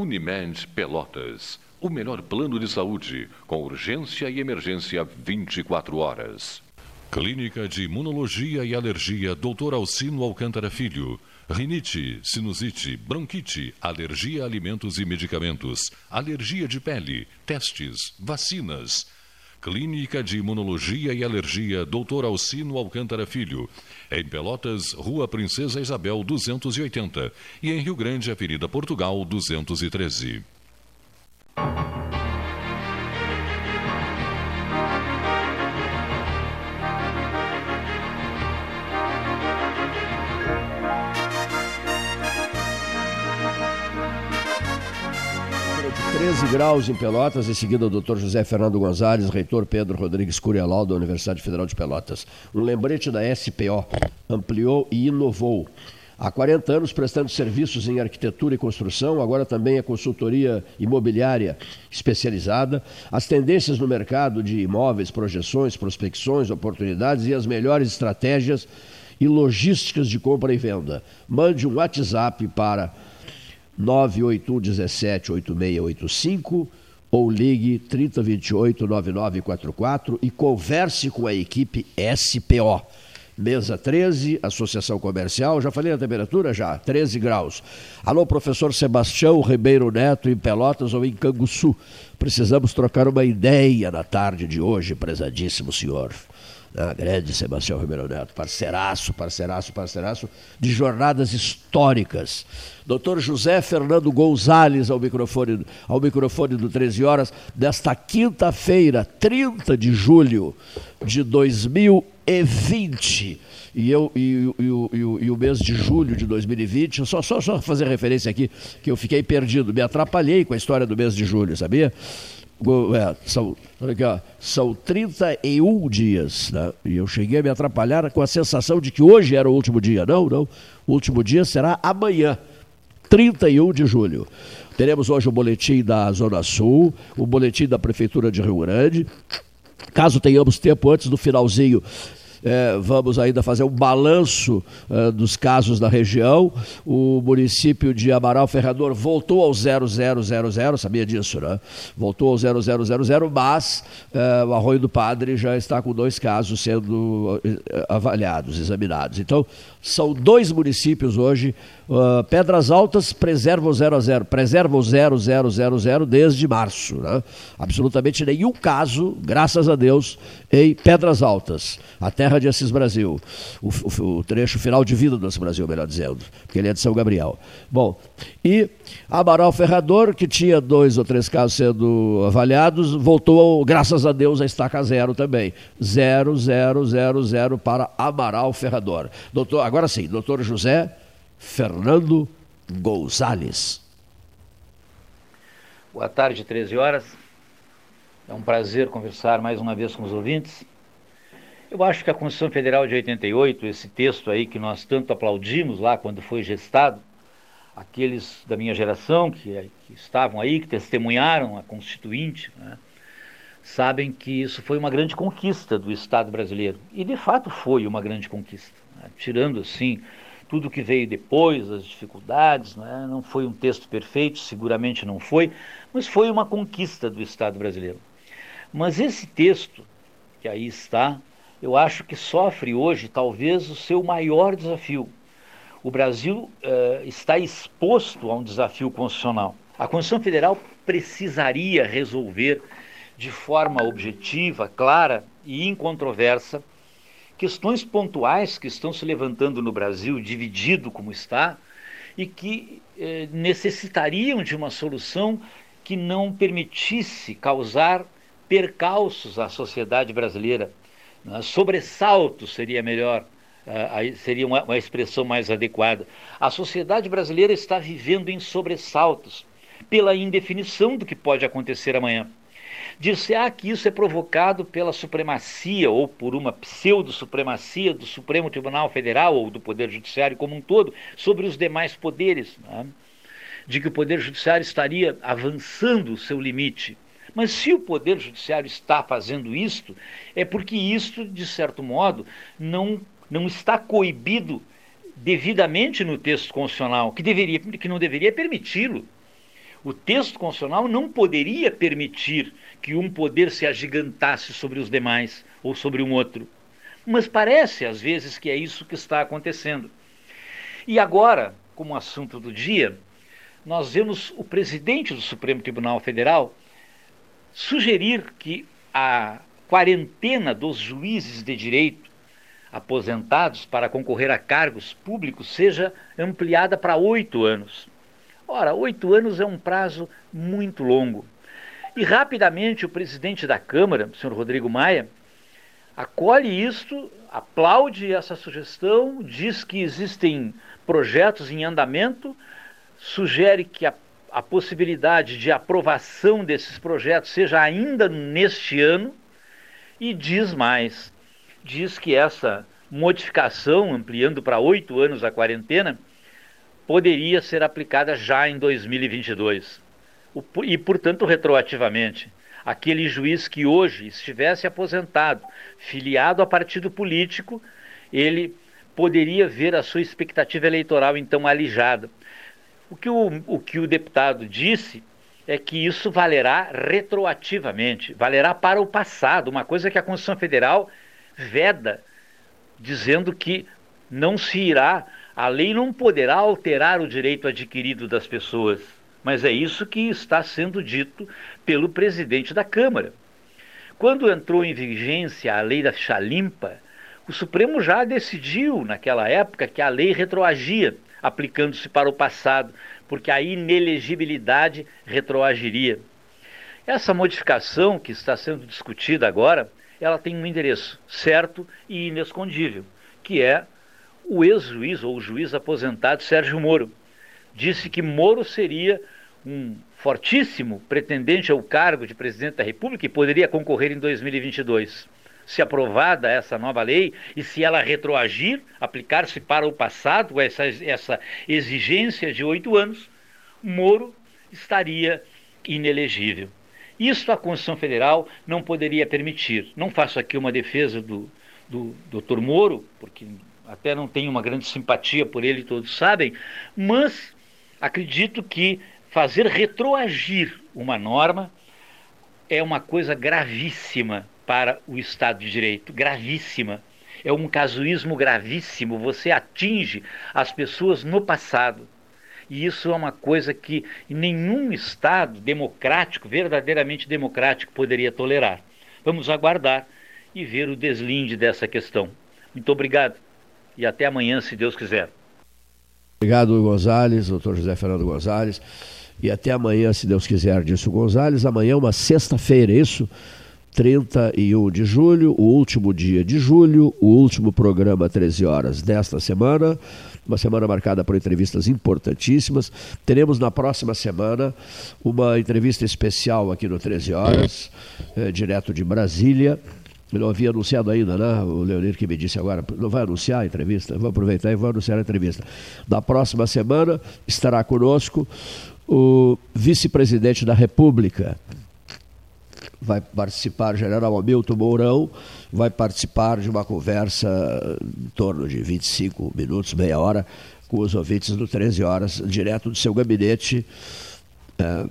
Unimed Pelotas. O melhor plano de saúde, com urgência e emergência 24 horas. Clínica de Imunologia e Alergia Dr. Alcino Alcântara Filho. Rinite, sinusite, bronquite, alergia a alimentos e medicamentos, alergia de pele, testes, vacinas. Clínica de Imunologia e Alergia Dr. Alcino Alcântara Filho. Em Pelotas, Rua Princesa Isabel 280. E em Rio Grande, Avenida Portugal 213. 13 graus em Pelotas, em seguida o Dr. José Fernando Gonzalez, reitor Pedro Rodrigues Curialau da Universidade Federal de Pelotas. Um lembrete da SPO, ampliou e inovou. Há 40 anos prestando serviços em arquitetura e construção, agora também a consultoria imobiliária especializada, as tendências no mercado de imóveis, projeções, prospecções, oportunidades e as melhores estratégias e logísticas de compra e venda. Mande um WhatsApp para 981 17 8685 ou ligue 3028 9944 e converse com a equipe SPO. Mesa 13, Associação Comercial, já falei a temperatura? Já, 13 graus. Alô, professor Sebastião Ribeiro Neto, em Pelotas ou em Canguçu. Precisamos trocar uma ideia na tarde de hoje, prezadíssimo senhor. Né? grande Sebastião Ribeiro Neto, parceiraço, parceiraço, parceiraço, de jornadas históricas. Doutor José Fernando Gonzalez ao microfone, ao microfone do 13 Horas, desta quinta-feira, 30 de julho de 2020 e, eu, e, e, e, e, o mês de julho de 2020, só, só, só fazer referência aqui, que eu fiquei perdido, me atrapalhei com a história do mês de julho, sabia? É, são, são 31 dias, né? e eu cheguei a me atrapalhar com a sensação de que hoje era o último dia. Não, não, o último dia será amanhã, 31 de julho. Teremos hoje o boletim da Zona Sul, o boletim da Prefeitura de Rio Grande. Caso tenhamos tempo antes do finalzinho é, vamos ainda fazer um balanço é, dos casos da região. O município de Amaral Ferrador voltou ao 0000, sabia disso, né? Voltou ao 0000, mas é, o Arroio do Padre já está com dois casos sendo avaliados, examinados. Então, são dois municípios hoje. Uh, Pedras Altas preserva o 0 a 0, preserva o 0000 desde março. Né? Absolutamente nenhum caso, graças a Deus, em Pedras Altas, a terra de Assis Brasil. O, o, o trecho final de vida do Assis Brasil, melhor dizendo, porque ele é de São Gabriel. Bom, e Amaral Ferrador, que tinha dois ou três casos sendo avaliados, voltou, graças a Deus, a estaca zero também. 0000 para Amaral Ferrador. Doutor, agora sim, doutor José Fernando Gonzalez. Boa tarde, 13 horas. É um prazer conversar mais uma vez com os ouvintes. Eu acho que a Constituição Federal de 88, esse texto aí que nós tanto aplaudimos lá quando foi gestado, aqueles da minha geração que, que estavam aí, que testemunharam a Constituinte, né, sabem que isso foi uma grande conquista do Estado brasileiro. E de fato foi uma grande conquista tirando assim tudo que veio depois, as dificuldades, né? não foi um texto perfeito, seguramente não foi, mas foi uma conquista do Estado brasileiro. Mas esse texto, que aí está, eu acho que sofre hoje talvez o seu maior desafio. O Brasil uh, está exposto a um desafio constitucional. A Constituição Federal precisaria resolver de forma objetiva, clara e incontroversa questões pontuais que estão se levantando no Brasil, dividido como está, e que eh, necessitariam de uma solução que não permitisse causar percalços à sociedade brasileira. Né? Sobressalto seria melhor, uh, seria uma, uma expressão mais adequada. A sociedade brasileira está vivendo em sobressaltos pela indefinição do que pode acontecer amanhã. Dir-se-á que isso é provocado pela supremacia ou por uma pseudo-supremacia do Supremo Tribunal Federal ou do Poder Judiciário como um todo sobre os demais poderes, né? de que o Poder Judiciário estaria avançando o seu limite. Mas se o Poder Judiciário está fazendo isto, é porque isto, de certo modo, não, não está coibido devidamente no texto constitucional, que, deveria, que não deveria permiti-lo. O texto constitucional não poderia permitir que um poder se agigantasse sobre os demais ou sobre um outro. Mas parece, às vezes, que é isso que está acontecendo. E agora, como assunto do dia, nós vemos o presidente do Supremo Tribunal Federal sugerir que a quarentena dos juízes de direito aposentados para concorrer a cargos públicos seja ampliada para oito anos. Ora, oito anos é um prazo muito longo. E rapidamente o presidente da Câmara, o senhor Rodrigo Maia, acolhe isto, aplaude essa sugestão, diz que existem projetos em andamento, sugere que a, a possibilidade de aprovação desses projetos seja ainda neste ano e diz mais: diz que essa modificação, ampliando para oito anos a quarentena, poderia ser aplicada já em 2022. E, portanto, retroativamente. Aquele juiz que hoje estivesse aposentado, filiado a partido político, ele poderia ver a sua expectativa eleitoral então alijada. O que o, o que o deputado disse é que isso valerá retroativamente, valerá para o passado, uma coisa que a Constituição Federal veda, dizendo que não se irá a lei não poderá alterar o direito adquirido das pessoas, mas é isso que está sendo dito pelo presidente da Câmara. quando entrou em vigência a lei da ficha limpa, o Supremo já decidiu, naquela época, que a lei retroagia, aplicando-se para o passado, porque a inelegibilidade retroagiria. Essa modificação que está sendo discutida agora, ela tem um endereço certo e inescondível, que é o ex-juiz ou o juiz aposentado Sérgio Moro. Disse que Moro seria um fortíssimo pretendente ao cargo de presidente da República e poderia concorrer em 2022. Se aprovada essa nova lei e se ela retroagir, aplicar-se para o passado, essa, essa exigência de oito anos, Moro estaria inelegível. Isso a Constituição Federal não poderia permitir. Não faço aqui uma defesa do, do Dr. Moro, porque até não tenho uma grande simpatia por ele, todos sabem, mas acredito que fazer retroagir uma norma é uma coisa gravíssima para o Estado de Direito, gravíssima. É um casuísmo gravíssimo. Você atinge as pessoas no passado. E isso é uma coisa que nenhum Estado democrático, verdadeiramente democrático, poderia tolerar. Vamos aguardar e ver o deslinde dessa questão. Muito obrigado e até amanhã, se Deus quiser. Obrigado, Gonzales, doutor José Fernando Gonzales. E até amanhã, se Deus quiser, disse o Gonzales. Amanhã é uma sexta-feira, isso? 31 de julho, o último dia de julho, o último programa 13 horas desta semana uma semana marcada por entrevistas importantíssimas. Teremos na próxima semana uma entrevista especial aqui no 13 Horas, é, direto de Brasília. Eu não havia anunciado ainda, né? O Leonir que me disse agora, não vai anunciar a entrevista? Vou aproveitar e vou anunciar a entrevista. Na próxima semana estará conosco o vice-presidente da República, vai participar, general Hamilton Mourão, vai participar de uma conversa em torno de 25 minutos, meia hora, com os ouvintes do 13 horas, direto do seu gabinete é,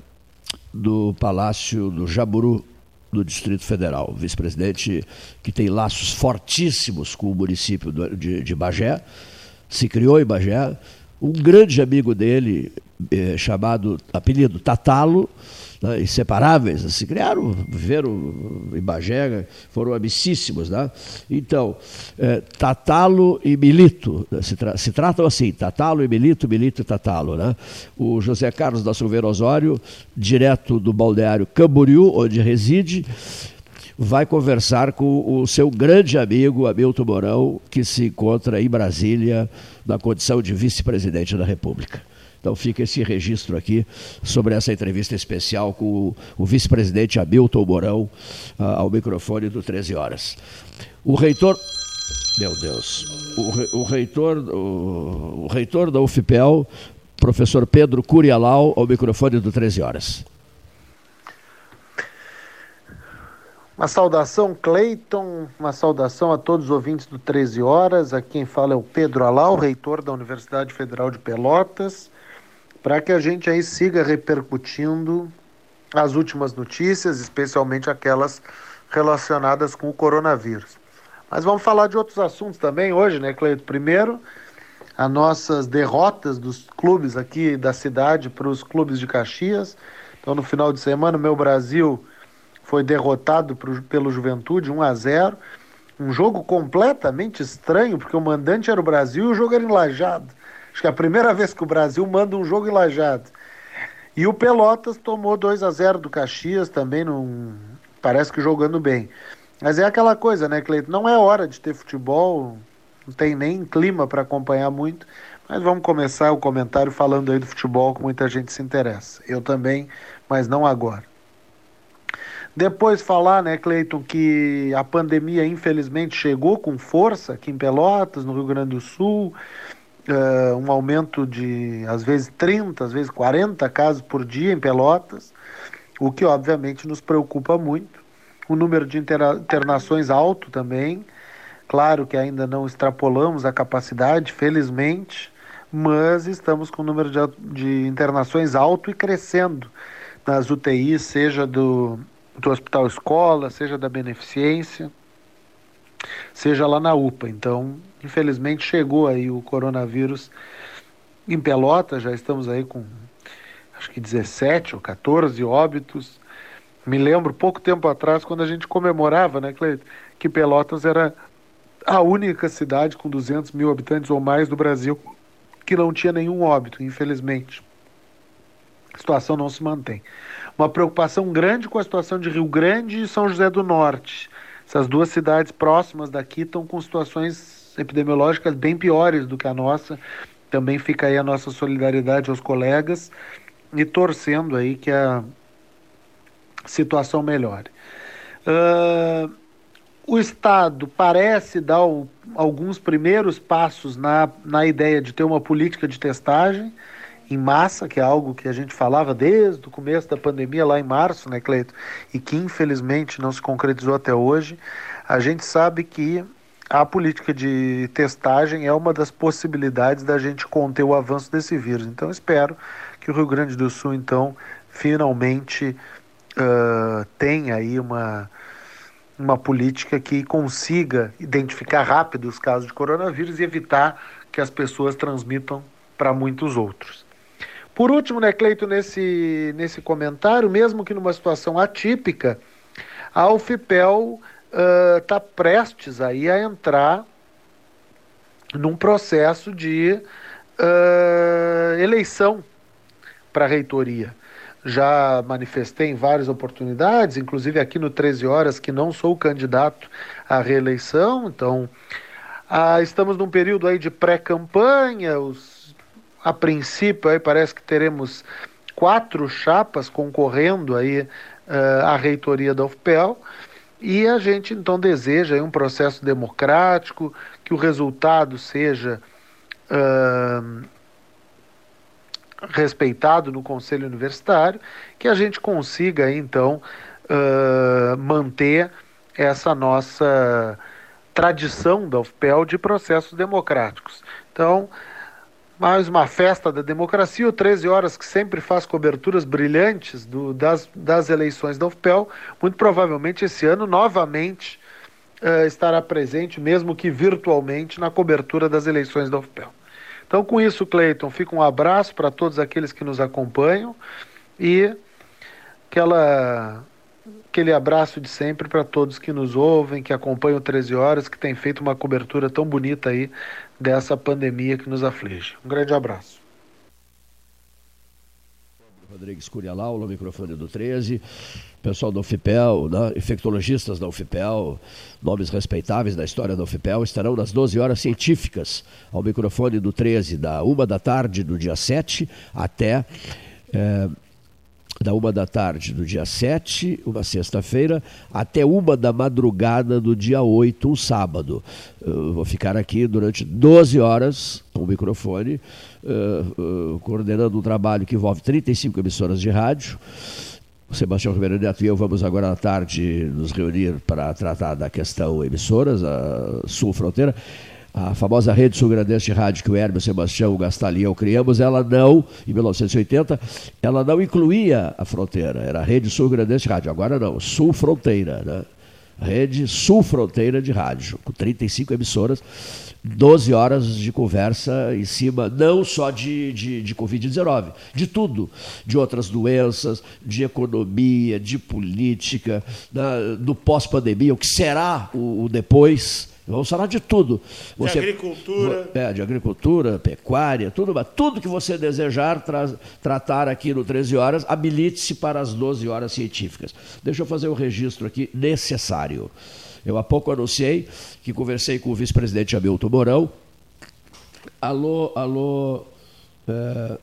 do Palácio do Jaburu, do Distrito Federal. Vice-presidente que tem laços fortíssimos com o município de, de Bagé, se criou em Bagé. Um grande amigo dele, é, chamado, apelido Tatalo, né, inseparáveis, se criaram, viveram em Bagé, foram amicíssimos. Né? Então, é, Tatalo e Milito, né, se, tra se, tratam assim, Tatalo e Milito, Milito e Tatalo. Né? O José Carlos da Silveira Osório, direto do balneário Camboriú, onde reside, vai conversar com o seu grande amigo Hamilton Mourão, que se encontra em Brasília na condição de vice-presidente da República. Então fica esse registro aqui sobre essa entrevista especial com o, vice-presidente Hamilton Mourão uh, ao microfone do 13 horas. O reitor. Meu Deus. O, o reitor, o, o, reitor da UFPEL, professor Pedro Curialau, ao microfone do 13 horas. Uma saudação, Cleiton, uma saudação a todos os ouvintes do 13 Horas. Aqui quem fala é o Pedro Alau, reitor da Universidade Federal de Pelotas para que a gente aí siga repercutindo as últimas notícias, especialmente aquelas relacionadas com o coronavírus. Mas vamos falar de outros assuntos também hoje, né, Cleito? Primeiro, as nossas derrotas dos clubes aqui da cidade para os clubes de Caxias. Então, no final de semana, o meu Brasil foi derrotado pro, pelo Juventude 1 a 0 um jogo completamente estranho, porque o mandante era o Brasil e o jogo era enlajado. Acho que é a primeira vez que o Brasil manda um jogo enlajado. E o Pelotas tomou 2 a 0 do Caxias também, num... parece que jogando bem. Mas é aquela coisa, né, Cleiton? Não é hora de ter futebol, não tem nem clima para acompanhar muito. Mas vamos começar o comentário falando aí do futebol, que muita gente se interessa. Eu também, mas não agora. Depois falar, né, Cleiton, que a pandemia infelizmente chegou com força aqui em Pelotas, no Rio Grande do Sul uh, um aumento de às vezes 30, às vezes 40 casos por dia em Pelotas, o que obviamente nos preocupa muito. O número de internações alto também. Claro que ainda não extrapolamos a capacidade, felizmente, mas estamos com o número de, de internações alto e crescendo nas UTIs, seja do, do Hospital Escola, seja da Beneficência, seja lá na UPA. Então, Infelizmente chegou aí o coronavírus em Pelotas, já estamos aí com acho que 17 ou 14 óbitos. Me lembro pouco tempo atrás, quando a gente comemorava, né, Cleiton, que Pelotas era a única cidade com 200 mil habitantes ou mais do Brasil que não tinha nenhum óbito, infelizmente. A situação não se mantém. Uma preocupação grande com a situação de Rio Grande e São José do Norte. Essas duas cidades próximas daqui estão com situações epidemiológicas bem piores do que a nossa. Também fica aí a nossa solidariedade aos colegas e torcendo aí que a situação melhore. Uh, o Estado parece dar o, alguns primeiros passos na, na ideia de ter uma política de testagem em massa, que é algo que a gente falava desde o começo da pandemia, lá em março, né, Cleito? E que infelizmente não se concretizou até hoje. A gente sabe que a política de testagem é uma das possibilidades da gente conter o avanço desse vírus. Então, espero que o Rio Grande do Sul, então, finalmente uh, tenha aí uma uma política que consiga identificar rápido os casos de coronavírus e evitar que as pessoas transmitam para muitos outros. Por último, né, Cleito, nesse, nesse comentário, mesmo que numa situação atípica, a UFPEL está uh, prestes aí a entrar num processo de uh, eleição para a reitoria. Já manifestei em várias oportunidades, inclusive aqui no 13 Horas, que não sou candidato à reeleição, então ah, estamos num período aí de pré-campanha, a princípio aí parece que teremos quatro chapas concorrendo aí uh, à reitoria da UFPEL, e a gente então deseja um processo democrático, que o resultado seja uh, respeitado no Conselho Universitário, que a gente consiga então uh, manter essa nossa tradição da UFPEL de processos democráticos. Então, mais uma festa da democracia, o 13 Horas, que sempre faz coberturas brilhantes do, das, das eleições da UFPEL, muito provavelmente esse ano novamente uh, estará presente, mesmo que virtualmente, na cobertura das eleições da UFPEL. Então, com isso, Cleiton, fica um abraço para todos aqueles que nos acompanham e aquela, aquele abraço de sempre para todos que nos ouvem, que acompanham 13 Horas, que tem feito uma cobertura tão bonita aí dessa pandemia que nos aflige. Um grande abraço. Rodrigues Curialau, no microfone do 13, pessoal da UFPEL, né, infectologistas da UFPEL, nomes respeitáveis da história da UFPEL, estarão nas 12 horas científicas, ao microfone do 13, da 1 da tarde do dia 7 até. É, da uma da tarde do dia 7, uma sexta-feira, até uma da madrugada do dia 8, um sábado. Eu vou ficar aqui durante 12 horas com o microfone, uh, uh, coordenando um trabalho que envolve 35 emissoras de rádio. O Sebastião Ribeiro Neto e eu vamos agora à tarde nos reunir para tratar da questão emissoras, a Sul Fronteira a famosa Rede Sul Grandense de Rádio que o Hermes Sebastião, o criamos, ela não, em 1980, ela não incluía a fronteira, era a Rede Sul Grandense de Rádio, agora não, Sul Fronteira, né? Rede Sul Fronteira de Rádio, com 35 emissoras, 12 horas de conversa em cima, não só de, de, de Covid-19, de tudo, de outras doenças, de economia, de política, da, do pós-pandemia, o que será o, o depois Vamos falar de tudo. Você, de agricultura. É, de agricultura, pecuária, tudo, tudo que você desejar tra tratar aqui no 13 horas, habilite-se para as 12 horas científicas. Deixa eu fazer o registro aqui necessário. Eu há pouco anunciei que conversei com o vice-presidente Hamilton Mourão. Alô, alô, é,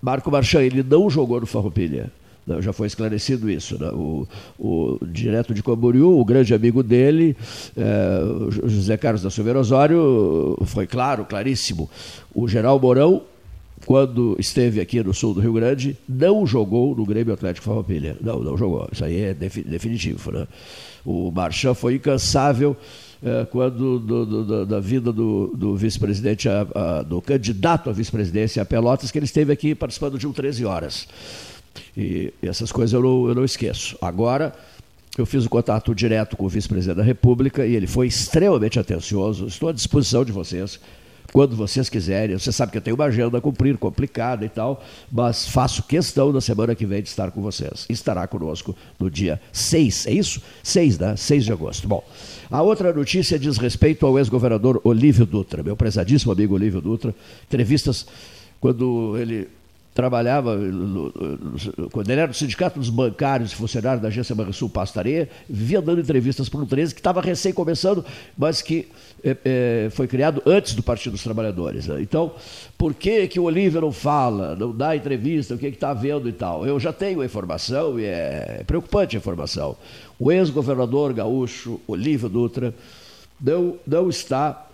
Marco Marchand, ele não jogou no Farroupilha. Né, já foi esclarecido isso. Né? O, o, direto de Camboriú, o grande amigo dele, é, José Carlos da Silveira Osório, foi claro, claríssimo. O Geral Mourão, quando esteve aqui no sul do Rio Grande, não jogou no Grêmio Atlético Farroupilha. Não, não jogou. Isso aí é definitivo. Né? O Marchand foi incansável é, quando do, do, da vida do, do vice-presidente, do candidato à vice-presidência a Pelotas, que ele esteve aqui participando de um 13 horas. E essas coisas eu não, eu não esqueço. Agora, eu fiz o contato direto com o vice-presidente da República e ele foi extremamente atencioso. Estou à disposição de vocês quando vocês quiserem. Você sabe que eu tenho uma agenda a cumprir, complicada e tal, mas faço questão na semana que vem de estar com vocês. Estará conosco no dia 6, é isso? 6, né? 6 de agosto. Bom, a outra notícia diz respeito ao ex-governador Olívio Dutra, meu prezadíssimo amigo Olívio Dutra. Entrevistas quando ele trabalhava, quando ele era do Sindicato dos Bancários e funcionário da agência Banrisul Pastaria, vivia dando entrevistas para um 13 que estava recém começando, mas que é, foi criado antes do Partido dos Trabalhadores. Né? Então, por que, que o Olívio não fala, não dá entrevista, o que está vendo e tal? Eu já tenho a informação e é preocupante a informação. O ex-governador gaúcho, Olívio Dutra, não, não está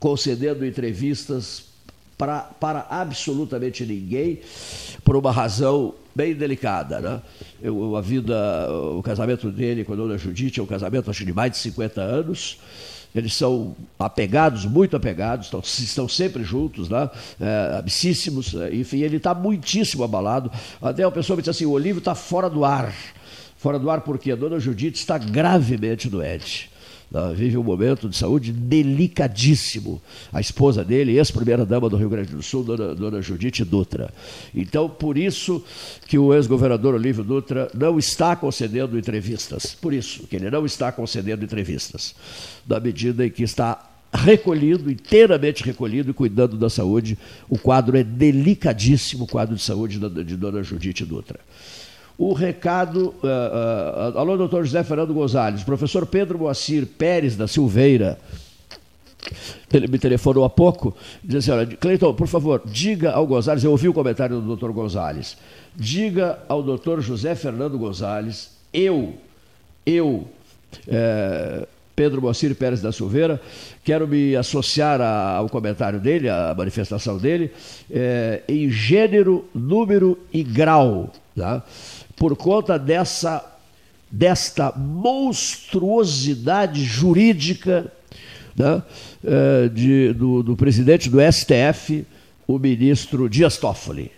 concedendo entrevistas para, para absolutamente ninguém, por uma razão bem delicada. Né? Eu, a vida, o casamento dele com a dona Judite é um casamento acho de mais de 50 anos. Eles são apegados, muito apegados, estão, estão sempre juntos, né? É, amicíssimos, é, enfim, ele está muitíssimo abalado. Até uma pessoa me disse assim: o Olívio está fora do ar. Fora do ar porque a dona Judite está gravemente doente. Vive um momento de saúde delicadíssimo. A esposa dele, ex-primeira-dama do Rio Grande do Sul, dona, dona Judite Dutra. Então, por isso que o ex-governador Olívio Dutra não está concedendo entrevistas. Por isso que ele não está concedendo entrevistas. Na medida em que está recolhido, inteiramente recolhido e cuidando da saúde. O quadro é delicadíssimo, o quadro de saúde de dona Judite Dutra o recado. Uh, uh, alô, doutor José Fernando Gonzalez. Professor Pedro Moacir Pérez da Silveira. Ele me telefonou há pouco, diz assim: olha, Cleiton, por favor, diga ao Gonzalez, eu ouvi o comentário do doutor Gonzalez, diga ao doutor José Fernando Gonzalez, eu, eu, é, Pedro Moacir Pérez da Silveira, quero me associar a, ao comentário dele, à manifestação dele, é, em gênero, número e grau. Tá? Por conta dessa desta monstruosidade jurídica né, eh, de, do, do, presidente do STF, o ministro Dias Toffoli.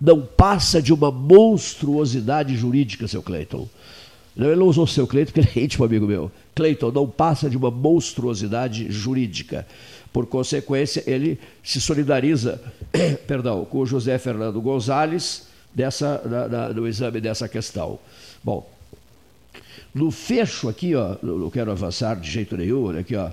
Não passa de uma monstruosidade jurídica, seu Cleiton. Ele não usou seu Cleiton, porque ele é íntimo amigo meu. Cleiton, não passa de uma monstruosidade jurídica. Por consequência, ele se solidariza (coughs) perdão, com o José Fernando Gonzalez, dessa, da, da, do exame dessa questão. Bom, no fecho aqui, ó, não quero avançar de jeito nenhum, aqui, ó,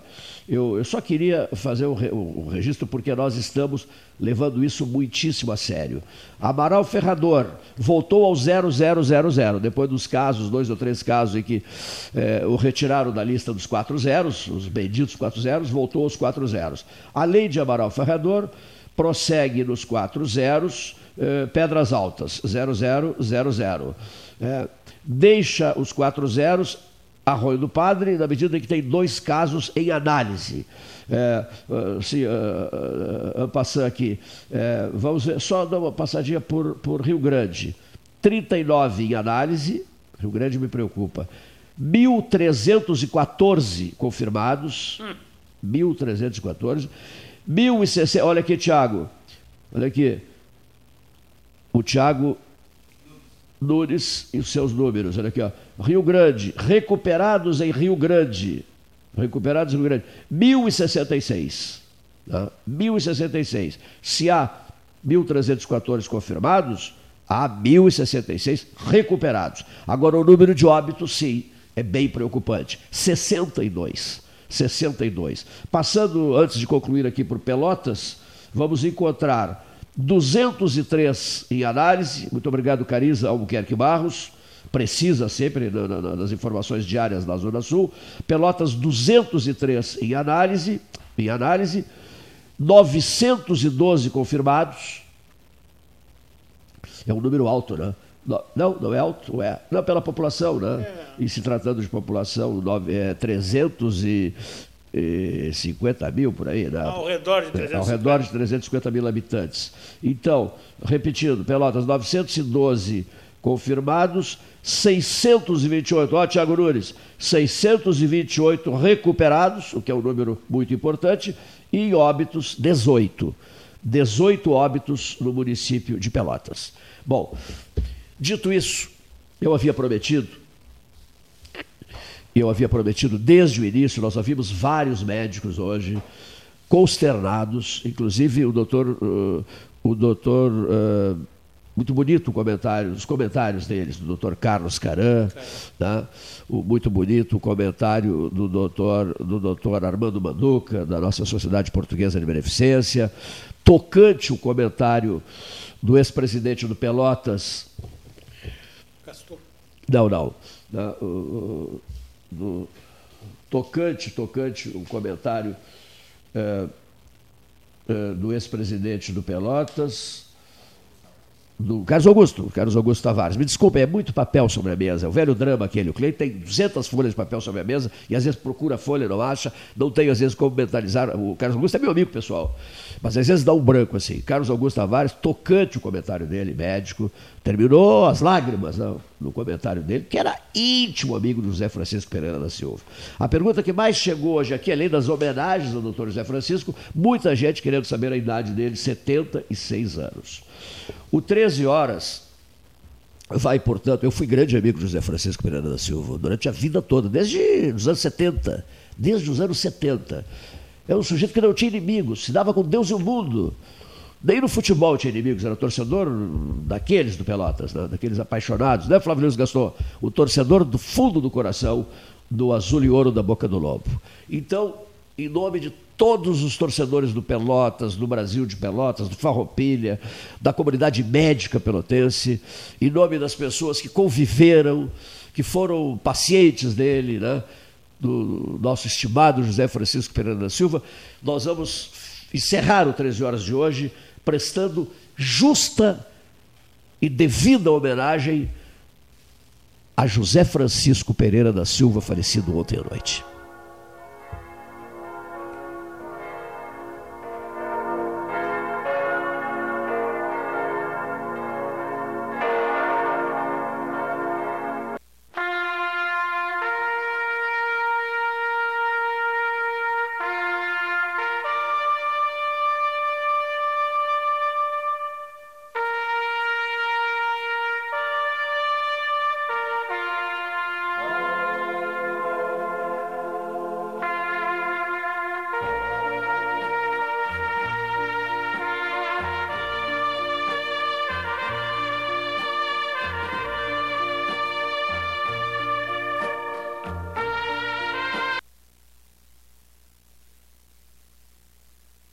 eu, eu só queria fazer um, um, registro porque nós estamos levando isso muitíssimo a sério. Amaral Ferrador voltou ao 0000, depois dos casos, dois ou três casos em que é, o retiraram da lista dos quatro zeros, os benditos quatro zeros, voltou aos quatro zeros. A lei de Amaral Ferrador prossegue nos quatro zeros, eh, Pedras Altas, 0000. É, deixa os quatro zeros, Arroio do Padre, na medida em que tem dois casos em análise. É, eh, se, uh, uh, passar aqui, é, vamos ver, só dar uma passadinha por, por Rio Grande. 39 em análise, Rio Grande me preocupa. 1.314 confirmados. Hum. 1.314. 1.060. Olha aqui, Tiago. Olha aqui o Tiago Nunes e os seus números. Olha aqui, ó. Rio Grande, recuperados em Rio Grande. Recuperados em Rio Grande. 1066. Tá? 1066. Se há 1.314 confirmados, há 1.066 recuperados. Agora, o número de óbitos, sim, é bem preocupante. 62. 62. Passando, antes de concluir aqui por Pelotas, vamos encontrar 203 em análise. Muito obrigado, Cariza Albuquerque Barros. Precisa sempre das informações diárias da Zona Sul. Pelotas 203 em análise, em análise. 912 confirmados. É um número alto, né? Não, não é alto, é. Não, pela população, né? É. E se tratando de população, é, 300 e 50 mil por aí, né? Ao redor de 350. Ao redor de 350 mil habitantes. Então, repetindo, Pelotas, 912 confirmados, 628, ó, Tiago Nunes, 628 recuperados, o que é um número muito importante, e óbitos, 18. 18 óbitos no município de Pelotas. Bom, dito isso, eu havia prometido eu havia prometido desde o início, nós ouvimos vários médicos hoje consternados, inclusive o doutor, uh, o doutor uh, muito bonito o comentário, os comentários deles, do doutor Carlos Caran, tá? o, muito bonito o comentário do doutor, do doutor Armando Manduca, da nossa Sociedade Portuguesa de Beneficência, tocante o comentário do ex-presidente do Pelotas. Castor. Não, não. não o, do, tocante, tocante o comentário é, é, do ex-presidente do Pelotas, do Carlos Augusto, Carlos Augusto Tavares. Me desculpe, é muito papel sobre a mesa. É o velho drama aquele. O cliente tem 200 folhas de papel sobre a mesa e às vezes procura folha, não acha. Não tem às vezes como mentalizar. O Carlos Augusto é meu amigo pessoal, mas às vezes dá um branco assim. Carlos Augusto Tavares, tocante o comentário dele, médico, terminou as lágrimas não, no comentário dele, que era íntimo amigo do José Francisco Pereira da Silva. A pergunta que mais chegou hoje aqui, além das homenagens ao doutor José Francisco, muita gente querendo saber a idade dele, 76 anos. O 13 horas vai, portanto, eu fui grande amigo de José Francisco Pereira da Silva durante a vida toda, desde os anos 70, desde os anos 70. É um sujeito que não tinha inimigos, se dava com Deus e o mundo. Nem no futebol tinha inimigos, era torcedor daqueles do Pelotas, né? daqueles apaixonados, né, Flávio Luiz Gaston? O torcedor do fundo do coração do azul e ouro da boca do lobo. Então, em nome de todos os torcedores do Pelotas, do Brasil de Pelotas, do Farroupilha, da comunidade médica pelotense, em nome das pessoas que conviveram, que foram pacientes dele, né? do nosso estimado José Francisco Pereira da Silva, nós vamos encerrar o 13 horas de hoje prestando justa e devida homenagem a José Francisco Pereira da Silva, falecido ontem à noite.